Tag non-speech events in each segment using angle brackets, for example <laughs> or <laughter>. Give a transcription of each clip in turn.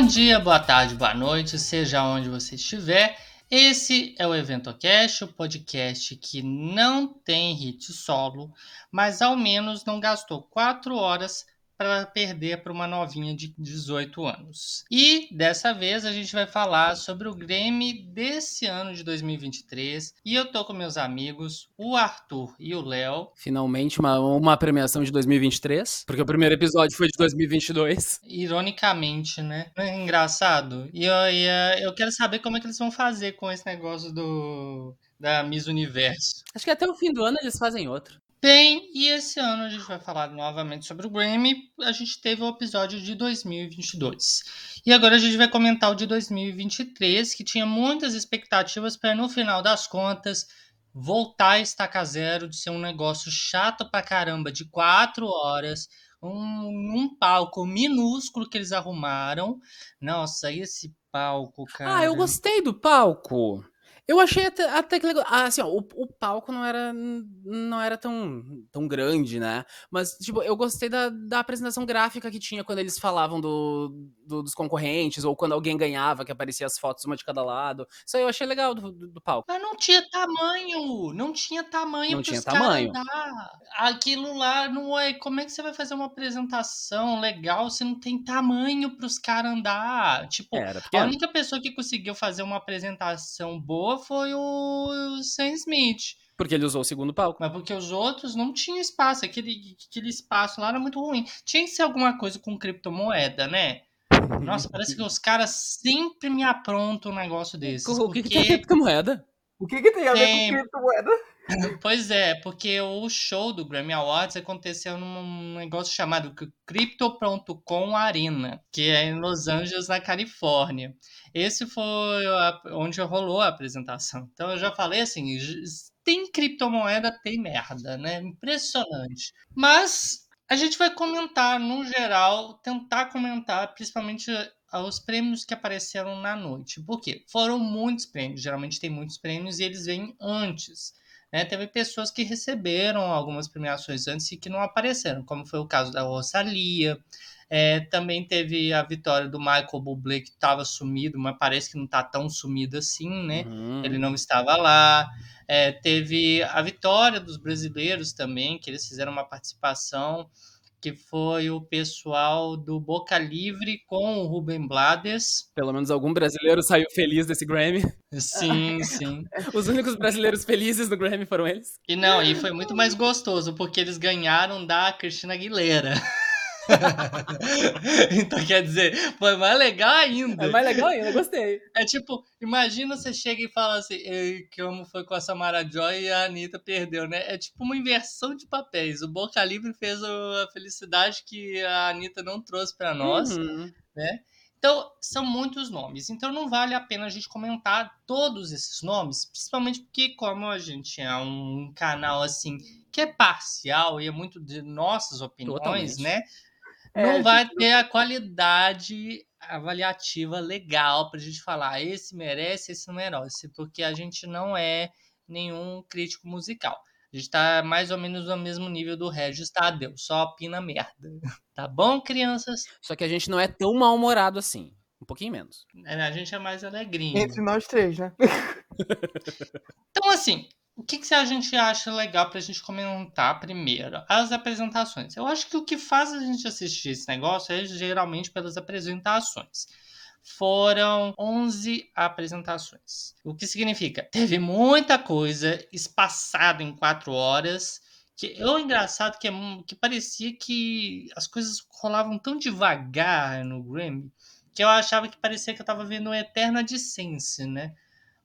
Bom dia, boa tarde, boa noite, seja onde você estiver. Esse é o EventoCast, o podcast que não tem hit solo, mas ao menos não gastou 4 horas para perder para uma novinha de 18 anos. E dessa vez a gente vai falar sobre o Grammy desse ano de 2023. E eu tô com meus amigos, o Arthur e o Léo. Finalmente uma, uma premiação de 2023, porque o primeiro episódio foi de 2022. Ironicamente, né? É engraçado. E eu, eu quero saber como é que eles vão fazer com esse negócio do da Miss Universo. Acho que até o fim do ano eles fazem outro. Bem, e esse ano a gente vai falar novamente sobre o Grammy. A gente teve o episódio de 2022. E agora a gente vai comentar o de 2023, que tinha muitas expectativas para no final das contas voltar a estacar zero, de ser um negócio chato pra caramba, de quatro horas, um, um palco minúsculo que eles arrumaram. Nossa, esse palco, cara. Ah, eu gostei do palco. Eu achei até, até que legal. Ah, assim, ó, o, o, palco não era, não era tão, tão grande, né? Mas, tipo, eu gostei da, da apresentação gráfica que tinha quando eles falavam do, do, dos concorrentes, ou quando alguém ganhava, que aparecia as fotos uma de cada lado. Isso aí eu achei legal do, do, do palco. Mas não tinha tamanho! Não tinha tamanho Não tinha tamanho. Andar. Aquilo lá não é. Como é que você vai fazer uma apresentação legal se não tem tamanho pros caras andar? Tipo, a única pessoa que conseguiu fazer uma apresentação boa foi o Sam Smith. Porque ele usou o segundo palco. Mas porque os outros não tinham espaço. Aquele, aquele espaço lá era muito ruim. Tinha que ser alguma coisa com criptomoeda, né? <laughs> Nossa, parece que os caras sempre me aprontam um negócio desses. O porque... que, que tem criptomoeda? O que, que tem a ver tem... com criptomoeda? <laughs> Pois é, porque o show do Grammy Awards aconteceu num negócio chamado Crypto.com Arena, que é em Los Angeles, na Califórnia. Esse foi onde rolou a apresentação. Então eu já falei assim, tem criptomoeda, tem merda, né? Impressionante. Mas a gente vai comentar, no geral, tentar comentar, principalmente os prêmios que apareceram na noite. Por quê? Foram muitos prêmios, geralmente tem muitos prêmios e eles vêm antes. Né? Teve pessoas que receberam algumas premiações antes e que não apareceram, como foi o caso da Rosalia. É, também teve a vitória do Michael Bublé, que estava sumido, mas parece que não está tão sumido assim, né? Uhum. Ele não estava lá. É, teve a vitória dos brasileiros também, que eles fizeram uma participação que foi o pessoal do Boca Livre com o Ruben Blades. Pelo menos algum brasileiro saiu feliz desse Grammy. Sim, <laughs> sim. Os únicos brasileiros felizes no Grammy foram eles. E não, e foi muito mais gostoso, porque eles ganharam da Cristina Aguilera. <laughs> então, quer dizer, foi mais legal ainda. É mais legal ainda, gostei. É tipo, imagina você chega e fala assim, que como foi com a Samara Joy e a Anitta perdeu, né? É tipo uma inversão de papéis. O Boca Livre fez a felicidade que a Anitta não trouxe para nós, uhum. né? Então, são muitos nomes. Então, não vale a pena a gente comentar todos esses nomes, principalmente porque, como a gente é um canal assim que é parcial e é muito de nossas opiniões, Totalmente. né? É, não vai ter a qualidade avaliativa legal para a gente falar ah, esse merece, esse não merece, porque a gente não é nenhum crítico musical. A gente está mais ou menos no mesmo nível do Regis Tadeu, só opina merda. <laughs> Tá bom, crianças? Só que a gente não é tão mal-humorado assim. Um pouquinho menos. É, a gente é mais alegrinho. Entre nós três, né? <laughs> então, assim, o que, que a gente acha legal para a gente comentar primeiro? As apresentações. Eu acho que o que faz a gente assistir esse negócio é geralmente pelas apresentações. Foram 11 apresentações. O que significa? Teve muita coisa espaçada em quatro horas. Que é o engraçado que, é, que parecia que as coisas rolavam tão devagar no Grammy que eu achava que parecia que eu estava vendo Eterna Dissense, né?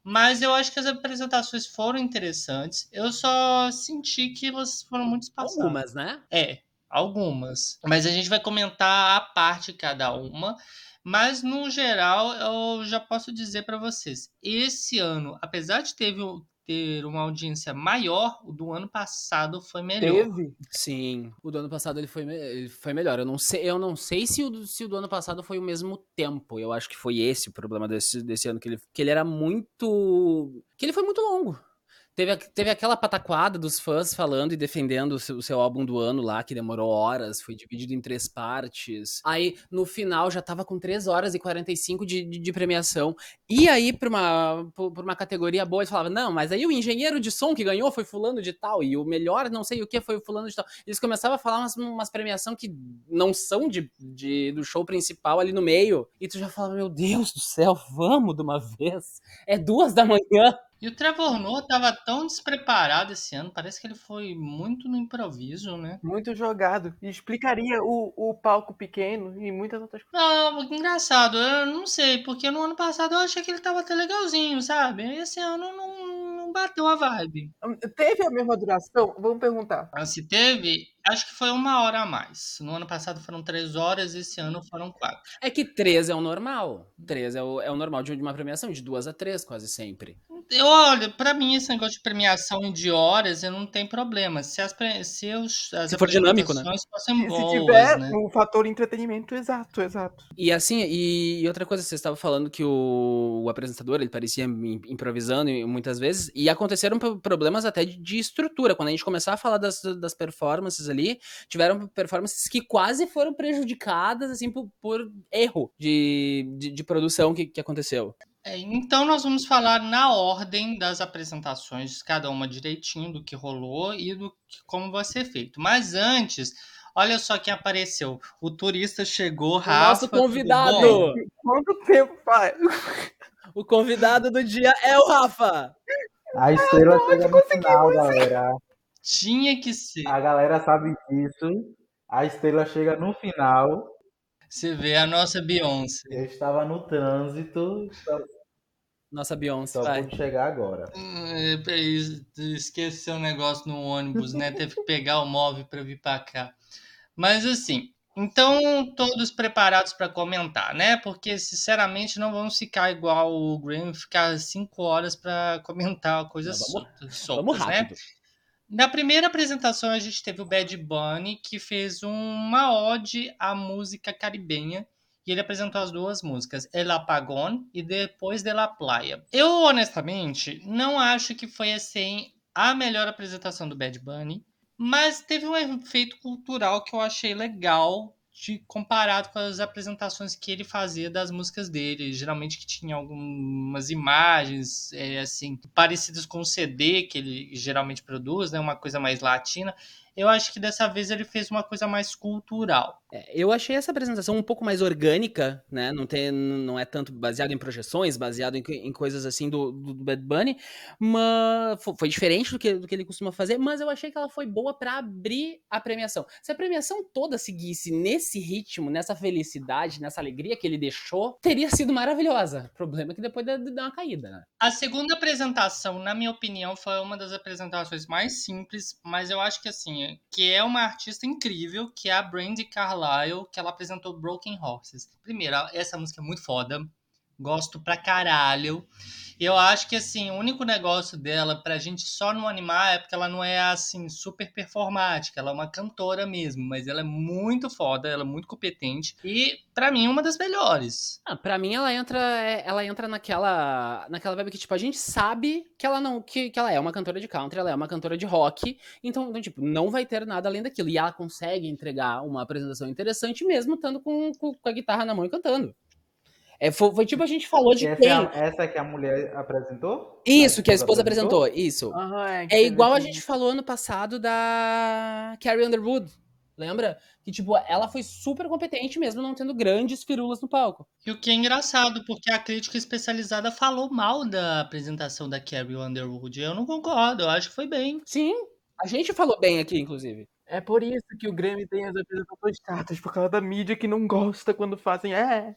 Mas eu acho que as apresentações foram interessantes. Eu só senti que elas foram muito espaçadas. Algumas, né? É, algumas. Mas a gente vai comentar a parte de cada uma. Mas no geral, eu já posso dizer para vocês, esse ano, apesar de teve, ter uma audiência maior, o do ano passado foi melhor. Teve? Sim, o do ano passado ele foi, ele foi melhor. Eu não sei, eu não sei se, o, se o do ano passado foi o mesmo tempo. Eu acho que foi esse o problema desse, desse ano, que ele, que ele era muito. que ele foi muito longo. Teve, teve aquela pataquada dos fãs falando e defendendo o seu, o seu, álbum do ano lá, que demorou horas, foi dividido em três partes. Aí, no final, já tava com 3 horas e 45 de, de, de premiação. E aí, pra uma, pra uma categoria boa, eles falavam, não, mas aí o engenheiro de som que ganhou foi fulano de tal, e o melhor não sei o que foi o fulano de tal. Eles começavam a falar umas, umas premiações que não são de, de, do show principal ali no meio. E tu já falava, meu Deus do céu, vamos de uma vez. É duas da manhã. E o Trevor Noah tava tão despreparado esse ano, parece que ele foi muito no improviso, né? Muito jogado. E explicaria o, o palco pequeno e muitas outras coisas. Não, engraçado, eu não sei, porque no ano passado eu achei que ele tava até legalzinho, sabe? Esse ano não, não bateu a vibe. Teve a mesma duração? Vamos perguntar. Ah, se teve, acho que foi uma hora a mais. No ano passado foram três horas, esse ano foram quatro. É que três é o normal. Três é o, é o normal de uma premiação, de duas a três, quase sempre. Eu, olha, pra mim esse negócio de premiação de horas, eu não tem problema. Se as, se os, as se for dinâmico, né? fossem boas, se tiver né? um fator entretenimento, exato, exato. E assim, e, e outra coisa, você estava falando que o, o, apresentador, ele parecia improvisando muitas vezes, e aconteceram problemas até de, de estrutura. Quando a gente começar a falar das, das performances ali, tiveram performances que quase foram prejudicadas, assim, por, por erro de, de, de produção que, que aconteceu. É, então nós vamos falar na ordem das apresentações, cada uma direitinho do que rolou e do que, como vai ser feito. Mas antes, olha só quem apareceu. O turista chegou, Rafa. Nosso convidado! Quanto tempo faz? O convidado do dia é o Rafa! A estrela chega no final, galera. Tinha que ser. A galera sabe disso. A estrela chega no final. Você vê a nossa Beyoncé. Eu estava no trânsito. Nossa Beyoncé. Só vai. pude chegar agora. Esqueceu o negócio no ônibus, né? Teve que pegar o móvel para vir para cá. Mas assim, então todos preparados para comentar, né? Porque sinceramente não vamos ficar igual o Graham, ficar cinco horas para comentar coisas soltas, soltas, Vamos né? Na primeira apresentação a gente teve o Bad Bunny que fez uma ode à música caribenha e ele apresentou as duas músicas, El Apagón e depois de la Playa. Eu honestamente não acho que foi assim a melhor apresentação do Bad Bunny, mas teve um efeito cultural que eu achei legal de, comparado com as apresentações que ele fazia das músicas dele, geralmente que tinha algumas imagens é, assim parecidas com o CD que ele geralmente produz, né, uma coisa mais latina. Eu acho que dessa vez ele fez uma coisa mais cultural. É, eu achei essa apresentação um pouco mais orgânica, né? Não, tem, não é tanto baseado em projeções, baseado em, em coisas assim do, do, Bad Bunny, mas foi, diferente do que, do que ele costuma fazer, mas eu achei que ela foi boa para abrir a premiação. Se a premiação toda seguisse nesse ritmo, nessa felicidade, nessa alegria que ele deixou, teria sido maravilhosa. O problema é que depois deu uma caída, né? A segunda apresentação, na minha opinião, foi uma das apresentações mais simples, mas eu acho que assim, que é uma artista incrível, que é a Brandy Carlile, que ela apresentou Broken Horses. Primeiro, essa música é muito foda, gosto pra caralho. E eu acho que, assim, o único negócio dela pra gente só não animar é porque ela não é, assim, super performática. Ela é uma cantora mesmo, mas ela é muito foda, ela é muito competente. E, pra mim, uma das melhores. Ah, pra mim, ela entra, ela entra naquela, naquela vibe que, tipo, a gente sabe que ela não, que, que ela é uma cantora de country, ela é uma cantora de rock. Então, então, tipo, não vai ter nada além daquilo. E ela consegue entregar uma apresentação interessante mesmo estando com, com, com a guitarra na mão e cantando. É, foi, foi, tipo a gente falou de essa quem... É a, essa que a mulher apresentou? Isso, a que a esposa apresentou, apresentou isso. Uhum, é, é igual a gente falou ano passado da Carrie Underwood, lembra? Que, tipo, ela foi super competente mesmo, não tendo grandes firulas no palco. E o que é engraçado, porque a crítica especializada falou mal da apresentação da Carrie Underwood. Eu não concordo, eu acho que foi bem. Sim, a gente falou bem aqui, inclusive. É por isso que o Grêmio tem as apresentações chatas, por causa da mídia que não gosta quando fazem. É.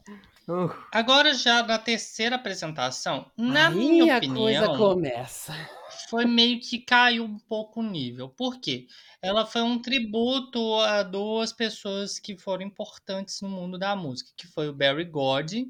Uh. Agora, já na terceira apresentação, na Aí minha a opinião. coisa começa. Foi meio que caiu um pouco o nível. Por quê? Ela foi um tributo a duas pessoas que foram importantes no mundo da música, que foi o Barry Gordy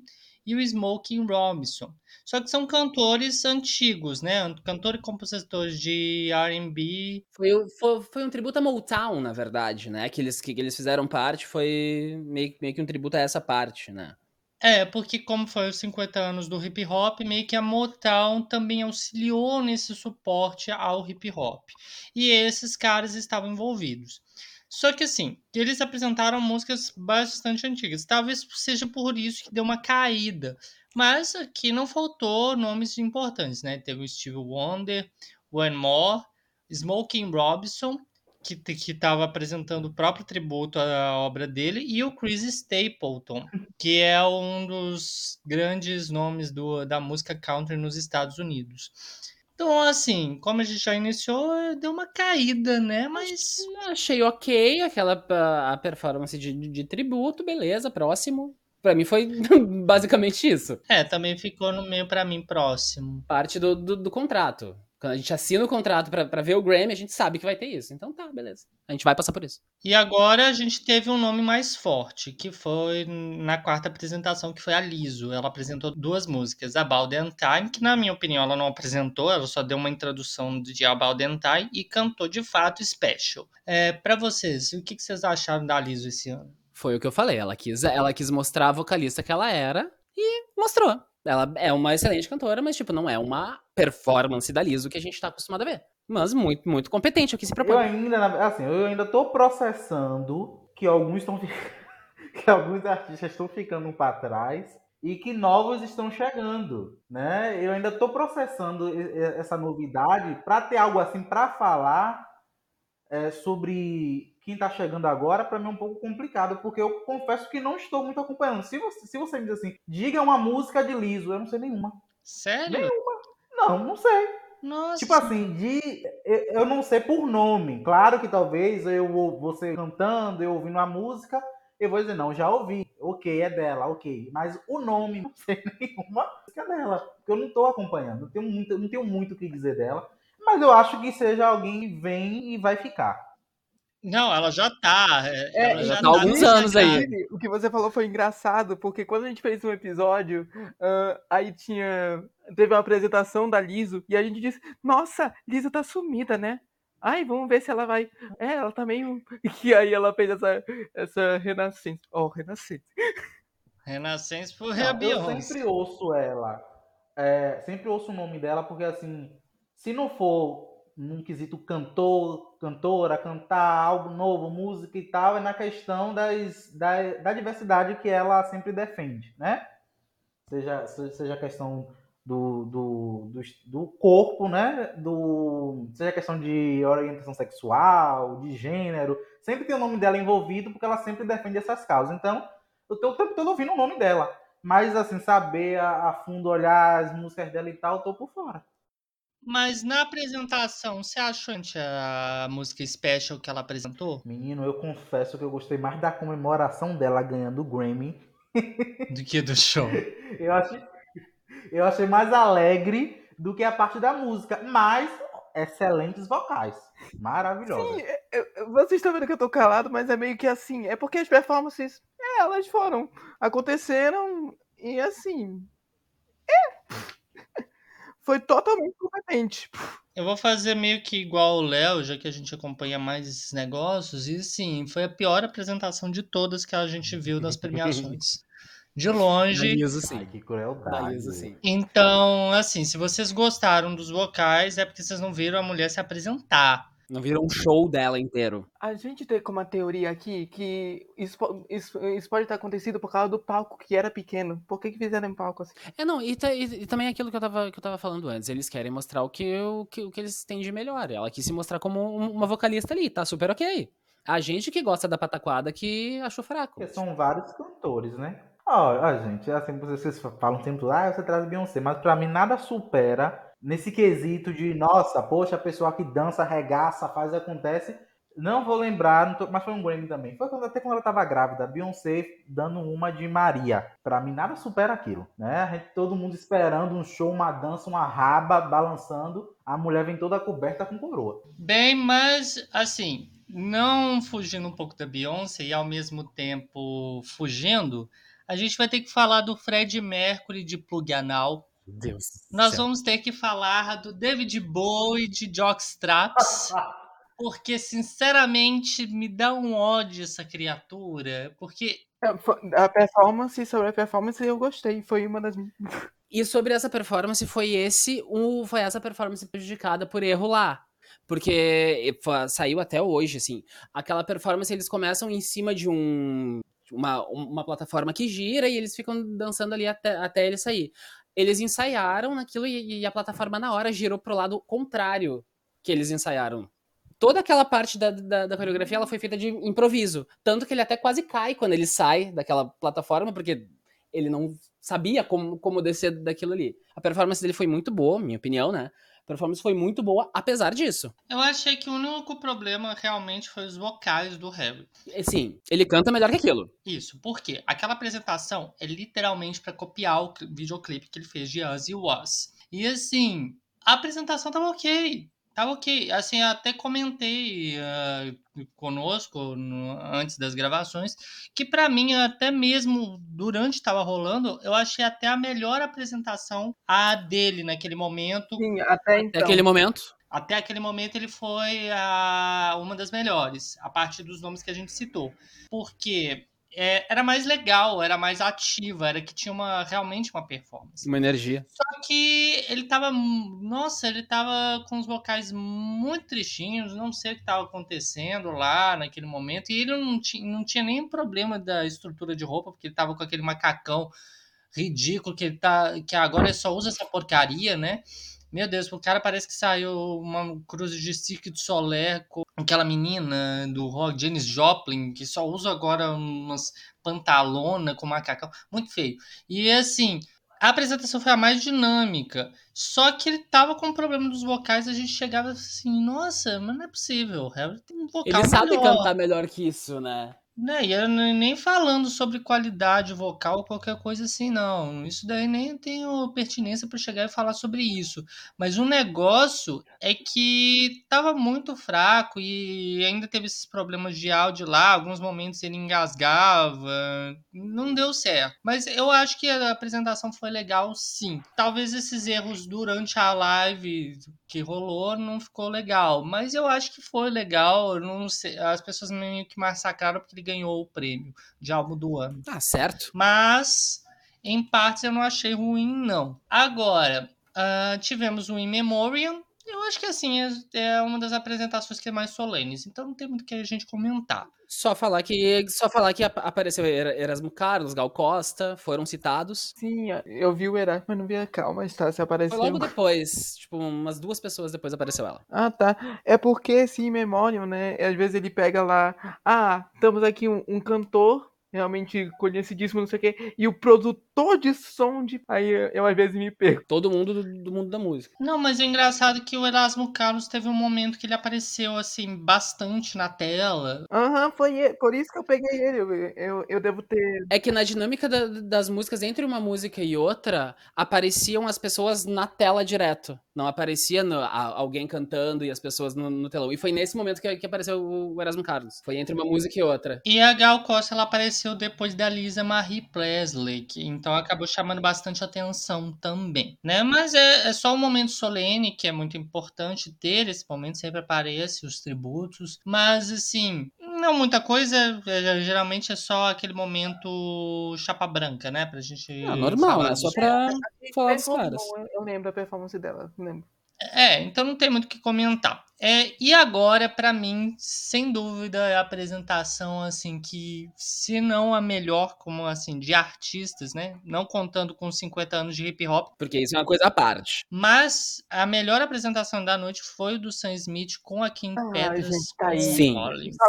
e o Smokey Robinson. Só que são cantores antigos, né? Cantor e compositor de R&B. Foi, foi, foi, um tributo a Motown, na verdade, né? Que eles, que, que eles fizeram parte, foi meio, meio que um tributo a essa parte, né? É, porque como foi os 50 anos do hip hop, meio que a Motown também auxiliou nesse suporte ao hip hop. E esses caras estavam envolvidos. Só que assim, eles apresentaram músicas bastante antigas. Talvez seja por isso que deu uma caída. Mas aqui não faltou nomes importantes, né? Teve o Steve Wonder, One More, Smoking Robinson, que estava apresentando o próprio tributo à obra dele, e o Chris Stapleton, <laughs> que é um dos grandes nomes do, da música country nos Estados Unidos. Então, assim, como a gente já iniciou, deu uma caída, né? Mas. Achei ok aquela a performance de, de tributo, beleza, próximo. Pra mim foi <laughs> basicamente isso. É, também ficou no meio para mim próximo. Parte do, do, do contrato. Quando a gente assina o contrato para ver o Grammy, a gente sabe que vai ter isso. Então tá, beleza. A gente vai passar por isso. E agora a gente teve um nome mais forte, que foi na quarta apresentação, que foi a Liso. Ela apresentou duas músicas, About the Time, que na minha opinião ela não apresentou, ela só deu uma introdução de About the Time e cantou de fato Special. É, para vocês, o que, que vocês acharam da Liso esse ano? Foi o que eu falei, ela quis, ela quis mostrar a vocalista que ela era e mostrou. Ela é uma excelente cantora, mas, tipo, não é uma performance da Liso que a gente tá acostumado a ver. Mas muito, muito competente aqui se propõe. Eu ainda, assim, eu ainda tô processando que alguns estão <laughs> que alguns artistas estão ficando para trás e que novos estão chegando, né? Eu ainda tô processando essa novidade para ter algo assim para falar é, sobre quem está chegando agora, para mim é um pouco complicado, porque eu confesso que não estou muito acompanhando. Se você, se você me diz assim, diga uma música de Liso, eu não sei nenhuma. Sério? Nenhuma. Não, não sei. Nossa. Tipo assim, de eu não sei por nome. Claro que talvez eu você cantando, eu ouvindo a música, eu vou dizer, não, já ouvi. Ok, é dela, ok. Mas o nome, <laughs> não sei nenhuma música dela. Porque eu não estou acompanhando. Não tenho muito, não tenho muito o que dizer dela. Mas eu acho que seja alguém que vem e vai ficar. Não, ela já tá. É, ela já, já tá há alguns anos aí. O que você falou foi engraçado, porque quando a gente fez um episódio, uh, aí tinha. Teve uma apresentação da Liso, e a gente disse: Nossa, Liso tá sumida, né? Ai, vamos ver se ela vai. É, ela tá meio. <laughs> E aí ela fez essa, essa renascença. Oh, renascença. Renascença foi a Beyoncé. Eu sempre ouço ela. É, sempre ouço o nome dela, porque assim, se não for num quesito cantor, cantora, cantar algo novo, música e tal, é na questão das, da, da diversidade que ela sempre defende, né? Seja, seja a questão do, do, do, do, corpo, né? Do, seja a questão de orientação sexual, de gênero, sempre tem o nome dela envolvido porque ela sempre defende essas causas. Então, eu tô o tempo todo ouvindo o nome dela. Mas, assim, saber a, a fundo, olhar as músicas dela e tal, eu tô por fora. Mas na apresentação, você achou a música special que ela apresentou? Menino, eu confesso que eu gostei mais da comemoração dela ganhando o Grammy do que do show. <laughs> eu achei, eu achei mais alegre do que a parte da música, mas excelentes vocais, maravilhosas. Sim, eu, vocês estão vendo que eu tô calado, mas é meio que assim, é porque as performances, é, elas foram, aconteceram e assim, é foi totalmente competente. Eu vou fazer meio que igual o Léo, já que a gente acompanha mais esses negócios. E sim, foi a pior apresentação de todas que a gente viu das premiações. De longe. Liso, sim. Ai, que crueldade. Liso, sim. Então, assim, se vocês gostaram dos vocais, é porque vocês não viram a mulher se apresentar. Não viram um show dela inteiro. A gente tem como uma teoria aqui que isso, isso, isso, pode ter acontecido por causa do palco que era pequeno. Por que, que fizeram em palco assim? É, não, e, e, e, também é aquilo que eu, tava, que eu tava falando antes. Eles querem mostrar o que, o, que, o que eles têm de melhor. Ela quis se mostrar como uma vocalista ali, tá super ok. A gente que gosta da pataquada que achou fraco. Porque são vários cantores, né? Ó, oh, gente, assim, vocês falam sempre, ah, você traz Beyoncé, mas pra mim nada supera nesse quesito de, nossa, poxa, a pessoa que dança, regaça, faz, acontece. Não vou lembrar, tô, mas foi um Grammy também. Foi quando, até quando ela estava grávida, Beyoncé dando uma de Maria. Para mim, nada supera aquilo, né? Gente, todo mundo esperando um show, uma dança, uma raba balançando. A mulher vem toda coberta com coroa. Bem, mas, assim, não fugindo um pouco da Beyoncé e ao mesmo tempo fugindo, a gente vai ter que falar do Fred Mercury de Plug Anal, Deus. Nós vamos ter que falar do David Bowie de Jockstraps. <laughs> porque, sinceramente, me dá um ódio essa criatura. Porque É, A performance, sobre a performance, eu gostei. Foi uma das minhas. <laughs> E sobre essa performance, foi esse o, foi essa performance prejudicada por erro lá. Porque saiu até hoje, assim. Aquela performance, eles começam em cima de um. Uma, uma plataforma que gira e eles ficam dançando ali até, até ele sair. Eles ensaiaram naquilo e, e a plataforma na hora girou pro lado contrário que eles ensaiaram. Toda aquela parte da, da, da coreografia ela foi feita de improviso. Tanto que ele até quase cai quando ele sai daquela plataforma, porque ele não sabia como, como descer daquilo ali. A performance dele foi muito boa, minha opinião, né? A performance foi muito boa, apesar disso. Eu achei que o único problema realmente foi os vocais do Harry. E, Sim, ele canta melhor que aquilo. Isso, porque aquela apresentação é literalmente pra copiar o cli- videoclipe que ele fez de Us e Was. E assim, a apresentação tava ok. Tava ok. Assim, eu até comentei ah, conosco no- antes das gravações que pra mim, até mesmo durante tava rolando, eu achei até a melhor apresentação a dele naquele momento. Sim, até então. aquele momento. Até aquele momento ele foi a, uma das melhores, a partir dos nomes que a gente citou. Porque é, era mais legal, era mais ativa, era que tinha uma, realmente uma performance. Uma energia. Só que ele tava. Nossa, ele tava com os vocais muito tristinhos, não sei o que tava acontecendo lá naquele momento. E ele não, não tinha nem problema da estrutura de roupa, porque ele tava com aquele macacão ridículo que ele tá. que agora ele só usa essa porcaria, né? Meu Deus, o cara parece que saiu uma cruz de Cirque du Soleil com aquela menina do rock, Janis Joplin, que só usa agora umas pantalona com macacão. Muito feio. E assim, a apresentação foi a mais dinâmica. Só que ele tava com o problema dos vocais, a gente chegava assim, nossa, mas não é possível. O Harry tem um vocal Ele sabe melhor. cantar melhor que isso, né? Né, e nem falando sobre qualidade vocal ou qualquer coisa assim, não. Isso daí nem tenho pertinência para chegar e falar sobre isso. Mas o negócio é que tava muito fraco e ainda teve esses problemas de áudio lá. Alguns momentos ele engasgava. Não deu certo. Mas eu acho que a apresentação foi legal, sim. Talvez esses erros durante a live que rolou não ficou legal. Mas eu acho que foi legal. Não sei, as pessoas meio que massacraram porque ele ganhou o prêmio de álbum do ano. Ah, certo. Mas, em partes, eu não achei ruim, não. Agora, ah, tivemos o In Memoriam. Eu acho que, assim, é, é uma das apresentações que é mais solenes. Então, não tem muito o que a gente comentar. Só falar que só falar que ap- apareceu Era- Erasmo Carlos, Gal Costa, foram citados. Sim, eu vi o Erasmo, mas não vi a Calma, está, se Foi apareceu. logo depois, tipo, umas duas pessoas depois apareceu ela. Ah, tá. É porque esse In Memoriam, né? Às vezes ele pega lá. Ah, estamos aqui um, um cantor, realmente conhecidíssimo, não sei o quê. E o produtor de som de. Aí eu, às vezes me perco. Todo mundo do, do mundo da música. Não, mas o engraçado é que o Erasmo Carlos teve um momento que ele apareceu, assim, bastante na tela. Aham, foi ele. Por isso que eu peguei ele. Eu, eu, eu devo ter. É que na dinâmica da- das músicas, entre uma música e outra, apareciam as pessoas na tela direto. Não aparecia no- a- alguém cantando e as pessoas no, no telão. E foi nesse momento que, que apareceu o Erasmo Carlos. Foi entre uma música e outra. E a Gal Costa, ela apareceu depois da Lisa Marie Presley, que então acabou chamando bastante atenção também, né? Mas é, é só um momento solene, que é muito importante ter, esse momento sempre aparece, os tributos, mas assim, não muita coisa, é, geralmente é só aquele momento chapa branca, né? Pra gente Ah, normal, né? Só pra falar dos caras. eu- Eu lembro a performance dela. Lembro. É, então não tem muito o que comentar. É, e agora, pra mim, sem dúvida, é a apresentação, assim, que, se não a melhor, como, assim, de artistas, né? Não contando com 50 anos de hip hop, Porque isso é uma coisa à parte. mas a melhor apresentação da noite foi o do Sam Smith com a Kim Ah, Petras gente, tá aí. Sim.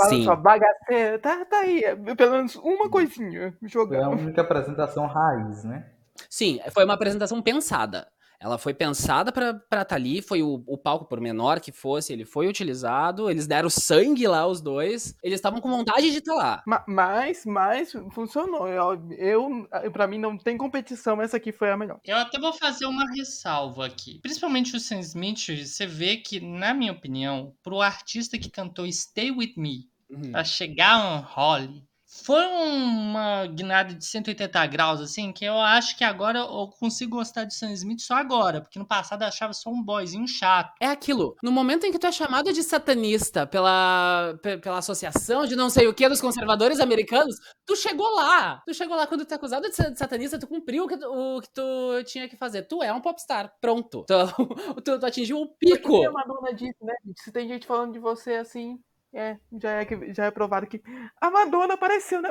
Sim. só, bagaceira, tá, tá aí. Pelo menos uma coisinha Foi a jogando. única apresentação raiz, né? Sim, foi uma apresentação pensada. Ela foi pensada pra estar tá ali, foi o, o palco, por menor que fosse, ele foi utilizado, eles deram sangue lá, os dois. Eles estavam com vontade de estar lá. Ma- Mas, mas funcionou. Eu, eu, pra mim, não tem competição. Essa aqui foi a melhor. Eu até vou fazer uma ressalva aqui. Principalmente o Sam Smith, você vê que, na minha opinião, pro artista que cantou Stay With Me, Uhum. pra chegar a um Holly, foi uma guinada de 180 graus, assim, que eu acho que agora eu consigo gostar de Sam Smith só agora, porque no passado eu achava só um boyzinho chato. É aquilo. No momento em que tu é chamado de satanista pela, pela associação de não sei o que dos conservadores americanos, tu chegou lá. Tu chegou lá quando tu é acusado de ser satanista, tu cumpriu o que tu, o que tu tinha que fazer. Tu é um popstar. Pronto. <laughs> Tu, tu, tu atingiu o pico. A Madonna disse, né? Se tem gente falando de você assim, é, já é, que, já é provado que a Madonna apareceu, né?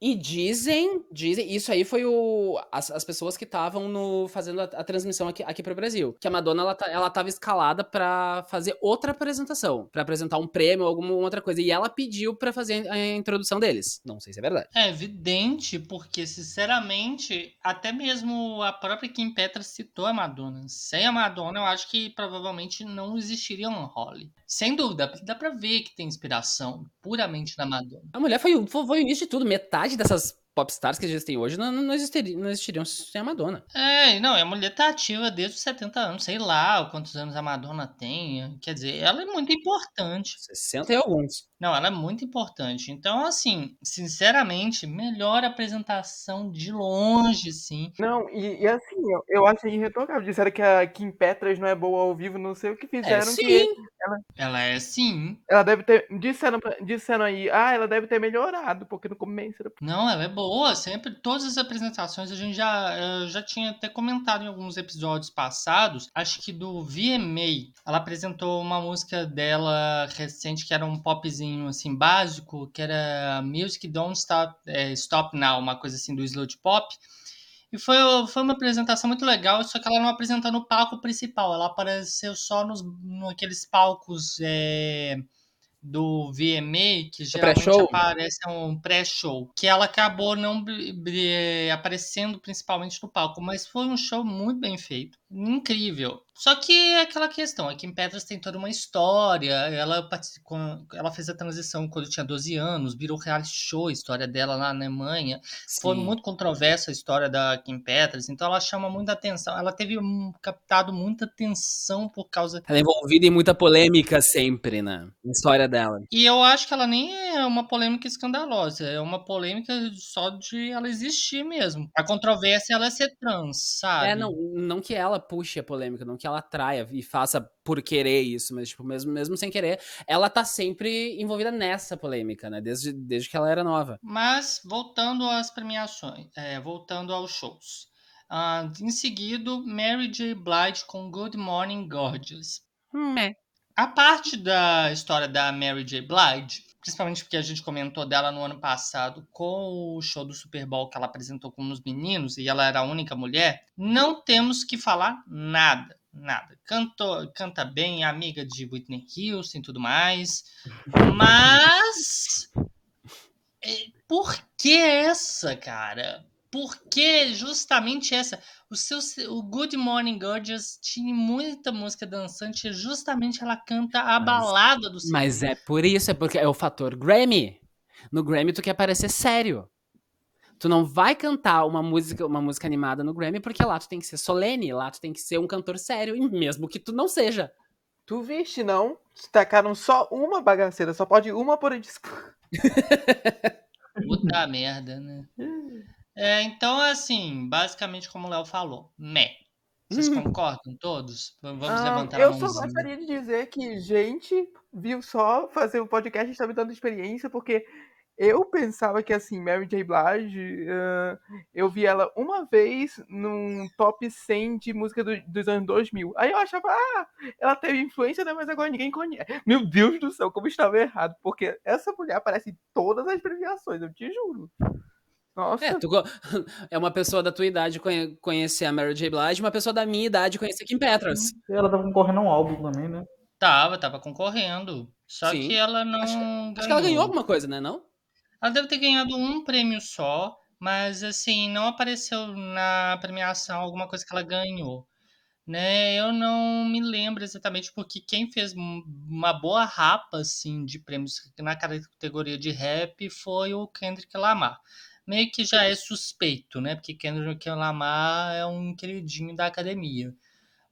E dizem, dizem, isso aí foi o as, as pessoas que estavam fazendo a, a, transmissão aqui, aqui pro Brasil, que a Madonna ela, ela tava escalada para fazer outra apresentação, para apresentar um prêmio ou alguma outra coisa, e ela pediu para fazer a introdução deles. Não sei se é verdade. É evidente, porque sinceramente, até mesmo a própria Kim Petras citou a Madonna. Sem a Madonna, eu acho que provavelmente não existiria um Holly. Sem dúvida, dá pra ver que tem inspiração puramente na Madonna. A mulher foi, foi, foi o início de tudo. Metade dessas popstars que existem hoje não, não, existiriam, não existiriam sem a Madonna. É, não, a mulher tá ativa desde os 70 anos, sei lá quantos anos a Madonna tem. Quer dizer, ela é muito importante. 60 e alguns. Não, ela é muito importante. Então, assim, sinceramente, melhor apresentação de longe, sim. Não, e, e assim, eu, eu acho irretocável. Disseram que a Kim Petras não é boa ao vivo, não sei o que fizeram. É, sim. Ela... ela é sim. Ela deve ter. Disseram, disseram aí, ah, ela deve ter melhorado, porque no começo era... Não, ela é boa boa, sempre. Todas as apresentações a gente já, já tinha até comentado em alguns episódios passados. Acho que do VMA, ela apresentou uma música dela recente que era um popzinho assim básico, que era Music Don't Stop, é, Stop Now, uma coisa assim do sludge pop. E foi, foi uma apresentação muito legal, só que ela não apresentou no palco principal, ela apareceu só nos, naqueles palcos. É do VMA, que geralmente aparece um pré-show, que ela acabou não aparecendo principalmente no palco, mas foi um show muito bem feito, incrível. Só que é aquela questão, aqui em Petras tem toda uma história, ela, ela fez a transição quando tinha 12 anos, virou reality show, a história dela lá na Alemanha, Sim. foi muito controversa a história da Kim Petras, então ela chama muita atenção, ela teve um, captado muita atenção por causa... Ela é envolvida em muita polêmica sempre, né, na história dela. E eu acho que ela nem é uma polêmica escandalosa, é uma polêmica só de ela existir mesmo. A controvérsia é ela é ser trans, sabe? É, não, não que ela puxe a polêmica, não que ela atraia e faça por querer isso, mas, tipo, mesmo, mesmo sem querer, ela tá sempre envolvida nessa polêmica, né? Desde, desde que ela era nova. Mas, voltando às premiações, é, voltando aos shows. Uh, em seguida, Mary J. Blige com Good Morning Gorgeous. Meh. A parte da história da Mary J. Blige, principalmente porque a gente comentou dela no ano passado com o show do Super Bowl que ela apresentou com os meninos e ela era a única mulher, não temos que falar nada nada. Cantou, canta bem, amiga de Whitney Houston e tudo mais. Mas. É, por que essa, cara? Por que justamente essa? O, seu, o Good Morning Gorgeous tinha muita música dançante, justamente ela canta a mas, balada do Mas é por isso, é porque é o fator Grammy. No Grammy tu quer parecer sério. Tu não vai cantar uma música, uma música animada no Grammy, porque lá tu tem que ser solene, lá tu tem que ser um cantor sério, mesmo que tu não seja. Tu viste, não? Tacaram só uma bagaceira, só pode uma por disco. Puta merda, né? <laughs> É, então, assim, basicamente como o Léo falou, meh. Vocês uhum. concordam todos? Vamos ah, levantar a Eu só gostaria de dizer que, gente, viu só fazer o podcast está me dando experiência, porque eu pensava que, assim, Mary J. Blige, uh, eu vi ela uma vez num top 100 de música do, dos anos 2000. Aí eu achava, ah, ela teve influência, né? Mas agora ninguém conhece. Meu Deus do céu, como estava errado. Porque essa mulher aparece em todas as premiações, eu te juro. Nossa. É, tu, <laughs> é uma pessoa da tua idade conhe, conhecer a Mary J. Blige, uma pessoa da minha idade conhecer Kim Petras. Ela tava concorrendo a um álbum também, né? Tava, tava concorrendo. Só Sim. que ela não. Acho, acho que ela ganhou alguma coisa, né? Não? Ela deve ter ganhado um prêmio só, mas assim, não apareceu na premiação alguma coisa que ela ganhou. Né, eu não me lembro exatamente porque quem fez uma boa rapa assim de prêmios na categoria de rap foi o Kendrick Lamar. Meio que já é suspeito, né? Porque Kendrick Lamar é um queridinho da academia.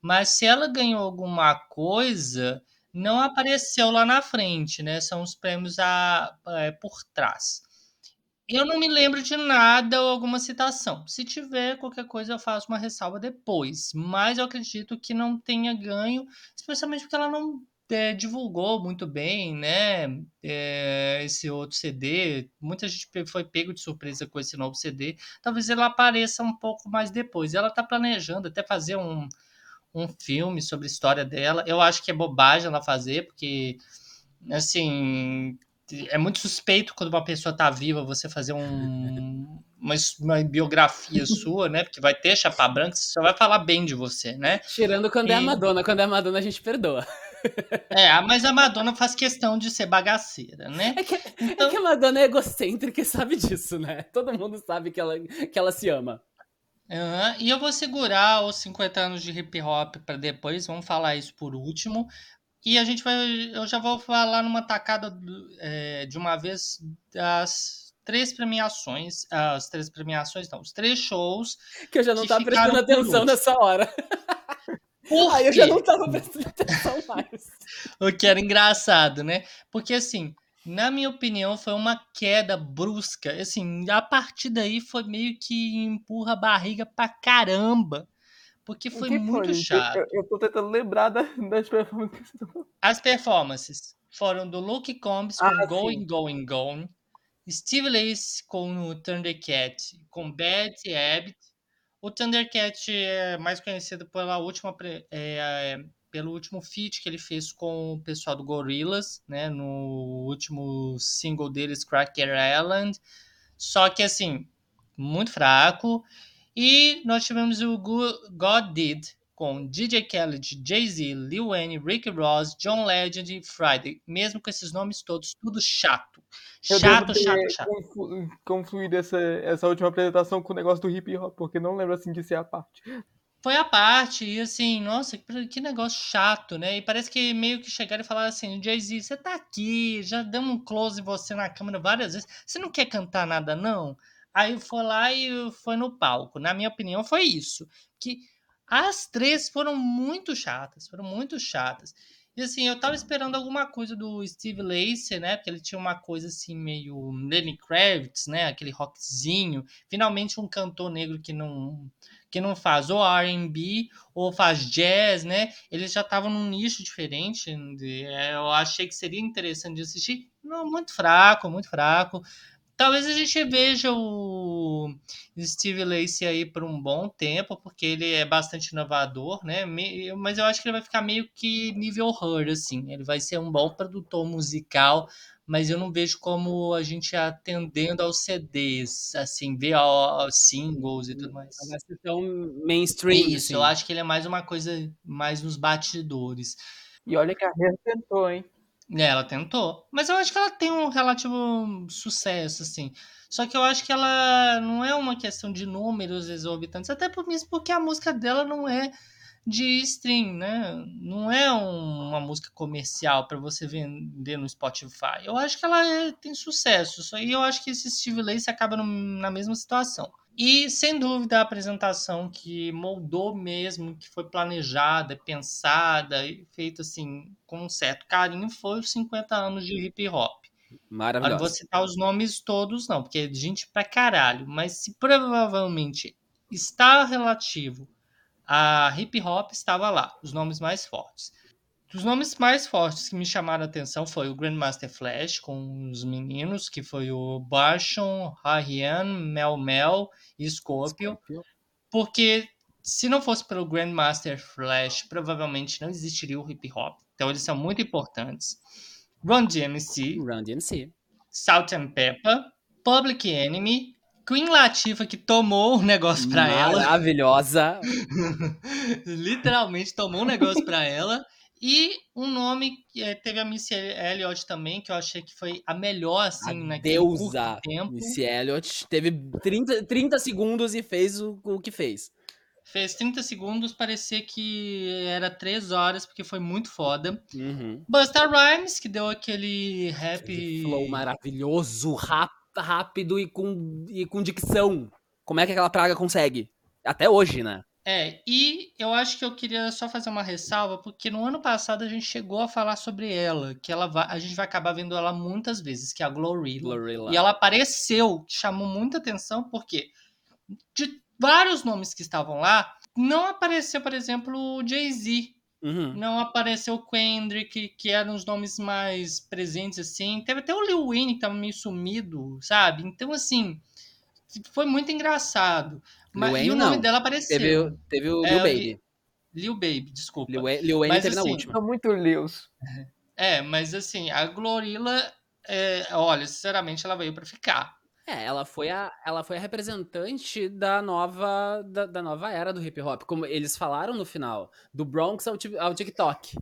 Mas se ela ganhou alguma coisa, não apareceu lá na frente, né? São os prêmios a, é, por trás. Eu não me lembro de nada ou alguma citação. Se tiver qualquer coisa, eu faço uma ressalva depois. Mas eu acredito que não tenha ganho, especialmente porque ela não é, divulgou muito bem, né? É, esse outro CD. Muita gente foi pego de surpresa com esse novo CD. Talvez ela apareça um pouco mais depois. Ela está planejando até fazer um, um filme sobre a história dela. Eu acho que é bobagem ela fazer, porque assim é muito suspeito quando uma pessoa tá viva você fazer um, <laughs> uma, uma, biografia sua, né? Porque vai ter chapa branca, você só vai falar bem de você, né? Tirando quando e... é a Madonna. Quando é a Madonna, a gente perdoa. <laughs> É, mas a Madonna faz questão de ser bagaceira, né? É que, então... é que a Madonna é egocêntrica e sabe disso, né? Todo mundo sabe que ela, que ela se ama. Uhum. E eu vou segurar os 50 anos de hip hop para depois, vamos falar isso por último. E a gente vai. Eu já vou falar numa tacada é, de uma vez das três premiações. As três premiações, não, os três shows. Que eu já não tava prestando atenção nessa hora. Por Aí eu já não tava prestando <laughs> atenção mais. o que era engraçado, né? Porque assim, na minha opinião, foi uma queda brusca. Assim, a partir daí foi meio que empurra a barriga pra caramba. Porque foi muito foi? chato. Eu, eu tô tentando lembrar das performances. <laughs> As performances foram do Luke Combs com ah, Going, sim. Going, Going. Steve Lace com o Thundercat, com Betty Abbott. O Thundercat é mais conhecido pela última, é, é, pelo último feat que ele fez com o pessoal do Gorillaz, né, no último single deles, Cracker Island. Só que, assim, muito fraco. E nós tivemos o God Did, com DJ Khaled, Jay-Z, Lil Wayne, Rick Ross, John Legend e Friday. Mesmo com esses nomes todos, tudo chato. Chato, chato, chato. confluído essa, essa última apresentação com o negócio do hip hop, porque não lembro assim de ser a parte. Foi a parte, e assim, nossa, que negócio chato, né? E parece que meio que chegaram e falaram assim: Jay-Z, você tá aqui, já damos um close em você na câmera várias vezes, você não quer cantar nada, não? Aí foi lá e foi no palco. Na minha opinião, foi isso. Que as três foram muito chatas, foram muito chatas. E assim, eu tava esperando alguma coisa do Steve Lacey, né? Porque ele tinha uma coisa assim, meio Lenny Kravitz, né? Aquele rockzinho. Finalmente um cantor negro que não que não faz ou R&B ou faz jazz, né? Ele já tava num nicho diferente. É, eu achei que seria interessante de assistir. Não, muito fraco, muito fraco. Talvez a gente veja o Steve Lacey aí por um bom tempo, porque ele é bastante inovador, né? Mas eu acho que ele vai ficar meio que nível Her, assim. Ele vai ser um bom produtor musical, mas eu não vejo como a gente atendendo aos CDs, assim, ver aos singles e tudo mais. Vai ser tão mainstream. Isso, assim. eu acho que ele é mais uma coisa mais nos batidores. E olha que a tentou, hein? É, ela tentou. Mas eu acho que ela tem um relativo sucesso, assim. Só que eu acho que ela não é uma questão de números exorbitantes, até por mesmo porque a música dela não é de stream, né? Não é um, uma música comercial para você vender no Spotify. Eu acho que ela é, tem sucesso. E eu acho que esse Steve Lace acaba no, na mesma situação. E sem dúvida a apresentação que moldou mesmo, que foi planejada, pensada e feita assim com um certo carinho foi os 50 anos de hip hop. Maravilhoso. Não vou citar os nomes todos não, porque é gente pra caralho, mas se provavelmente está relativo a hip hop estava lá, os nomes mais fortes. Os nomes mais fortes que me chamaram a atenção foi o Grandmaster Flash com os meninos, que foi o Barshon, Harian, Mel Mel e Scorpio. Scorpio. Porque se não fosse pelo Grandmaster Flash, provavelmente não existiria o hip hop. Então eles são muito importantes. Run DMC. Run DMC. Salt and Pepper. Public Enemy. Queen Latifah que tomou o negócio pra ela. Maravilhosa. <laughs> Literalmente tomou um negócio pra ela. E um nome que é, teve a Missy Elliott também, que eu achei que foi a melhor, assim, a naquele deusa tempo. Missy Elliott teve 30, 30 segundos e fez o, o que fez. Fez 30 segundos, parecia que era 3 horas, porque foi muito foda. Uhum. Busta Rhymes, que deu aquele rap... Aquele flow maravilhoso, rápido e com, e com dicção. Como é que aquela praga consegue? Até hoje, né? É, e eu acho que eu queria só fazer uma ressalva, porque no ano passado a gente chegou a falar sobre ela, que ela vai, a gente vai acabar vendo ela muitas vezes, que é a Glorilla. Glorilla. E ela apareceu, chamou muita atenção, porque de vários nomes que estavam lá, não apareceu, por exemplo, o Jay-Z. Uhum. Não apareceu o Kendrick, que eram os nomes mais presentes, assim. Teve até o Lil Wayne, que tava meio sumido, sabe? Então, assim, foi muito engraçado. Mas, Wayne, e o nome não. dela apareceu. Teve, o- teve o É, Lil eu vi. Baby. Lil Baby, desculpa. Lil, Lil Wayne Mas, teve na assim, última. São muito Leos. É, mas assim, a Glorilla, é, olha, sinceramente, ela veio pra ficar. É, ela foi a, ela foi a representante da nova, da, da nova era do hip hop. Como eles falaram no final, do Bronx ao, ao TikTok.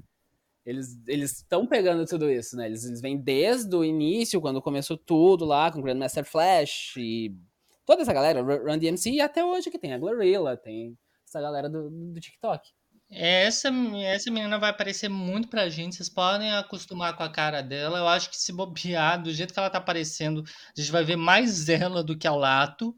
Eles estão pegando tudo isso, né? Eles, eles vêm desde o início, quando começou tudo lá, com Grandmaster Flash e toda essa galera, Ru- Run DMC, e até hoje que tem a Glorilla, tem essa galera do, do TikTok. Essa, essa menina vai aparecer muito pra gente, vocês podem acostumar com a cara dela. Eu acho que se bobear, do jeito que ela tá aparecendo, a gente vai ver mais ela do que ao Lato.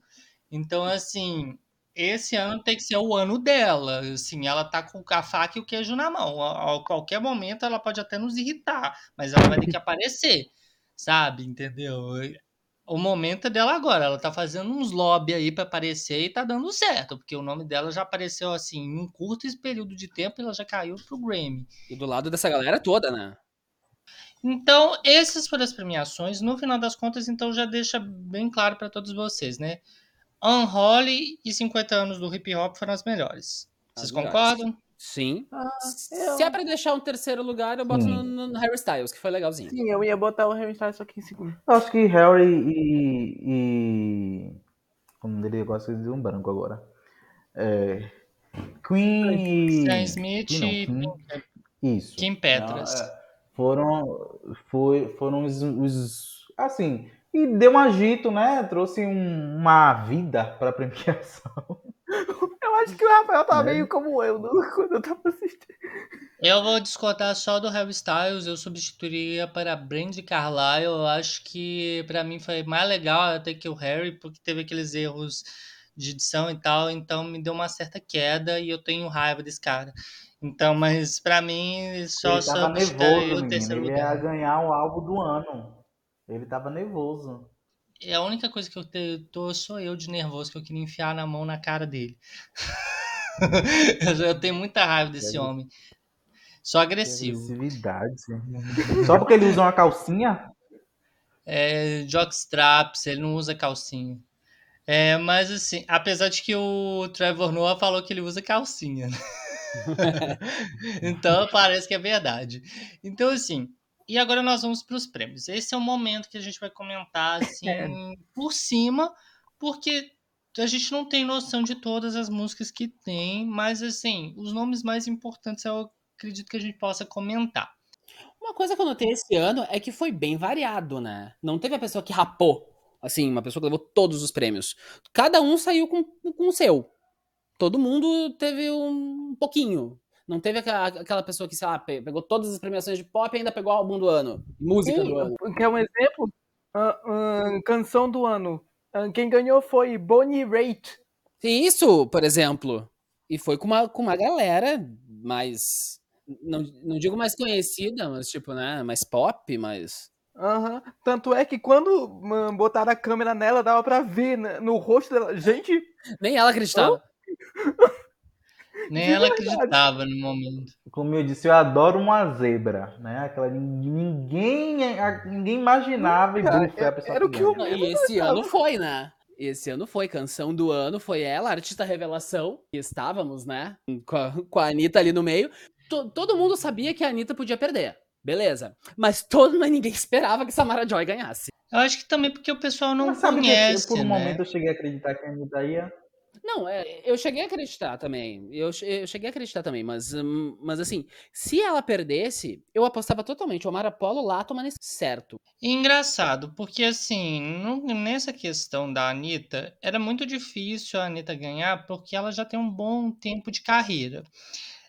Então, assim, esse ano tem que ser o ano dela. Assim, ela tá com a faca e o queijo na mão. A, a qualquer momento ela pode até nos irritar, mas ela vai ter que <laughs> aparecer, sabe? Entendeu? O momento é dela agora. Ela tá fazendo uns lobby aí pra aparecer e tá dando certo, porque o nome dela já apareceu assim em um curto período de tempo e ela já caiu pro Grammy. E do lado dessa galera toda, né? Então, essas foram as premiações. No final das contas, então já deixa bem claro pra todos vocês, né? Unholy e 50 anos do hip hop foram as melhores. As Vocês melhores. Sim. eu- Se é pra deixar um terceiro lugar, eu boto no, no Harry Styles, que foi legalzinho. Sim, eu ia botar o Harry Styles só aqui em segundo. Eu acho que Harry e. e... Como dele gosta de um branco agora. É... Queen e. Sam Smith Queen e não, Kim- Isso. Kim Petras. Não, é, foram. Foi, foram os, os- Assim. E deu um agito, né? Trouxe um- uma vida pra premiação. <laughs> Eu acho que o Rafael tá Né? meio como eu no- <laughs> quando eu tava assistindo. Eu vou discordar só do Harry Styles, eu substituiria para Brandy Carlile. Eu acho que pra mim foi mais legal até que o Harry, porque teve aqueles erros de edição e tal, então me deu uma certa queda e eu tenho raiva desse cara. Então, mas pra mim só ele tava nervoso, o menino. terceiro Ele lugar. ia ganhar o álbum do ano. Ele tava nervoso. E a única coisa que eu te- tô sou eu de nervoso, que eu queria enfiar na mão na cara dele. <laughs> eu tenho muita raiva desse Deve- homem. Só agressivo. Agressividade. Só porque ele usa uma calcinha? É, jockstraps, ele não usa calcinha. É, mas assim, apesar de que o Trevor Noah falou que ele usa calcinha. né? <laughs> então parece que é verdade. Então, assim, e agora nós vamos para os prêmios. Esse é o momento que a gente vai comentar <laughs> assim por cima, porque a gente não tem noção de todas as músicas que tem, mas assim, os nomes mais importantes eu acredito que a gente possa comentar. Uma coisa que eu notei esse ano é que foi bem variado, né? Não teve a pessoa que rapou, assim, uma pessoa que levou todos os prêmios. Cada um saiu com, com o seu. Todo mundo teve um pouquinho. Não teve aquela, aquela pessoa que, sei lá, pe- pegou todas as premiações de pop e ainda pegou o álbum do ano, música do ano. Quer um exemplo? Ah, canção do ano. Ah, quem ganhou foi Bonnie Raitt. Isso, por exemplo. E foi com uma, com uma galera mais. Não, não digo mais conhecida, mas tipo, né? Mais pop, mas. Aham. Tanto é que quando ah, botaram a câmera nela, dava pra ver né, no rosto dela. Gente, Nem ela acreditava. Nem ela acreditava no momento. Como eu disse, eu adoro uma zebra, né? Aquela ninguém, ninguém imaginava e Cara, é a pessoa era o que que eu-. E esse ano foi, né? Esse ano foi, canção do ano foi ela, artista revelação. E estávamos, né? Com a, com a Anitta ali no meio. To- todo mundo sabia que a Anitta podia perder. Beleza. Mas todo mas ninguém <laughs> esperava que Samara Joy ganhasse. Eu acho que também porque o pessoal não Mas sabe que conhece, eu, por um né? momento eu cheguei a acreditar que a Anitta ia. Não, é, eu cheguei a acreditar também. Eu, eu cheguei a acreditar também, mas, hum, mas assim, se ela perdesse, eu apostava totalmente. O Omar Apollo lá toma certo. Engraçado, porque assim, não- nessa questão da Anitta, era muito difícil a Anitta ganhar, porque ela já tem um bom tempo de carreira.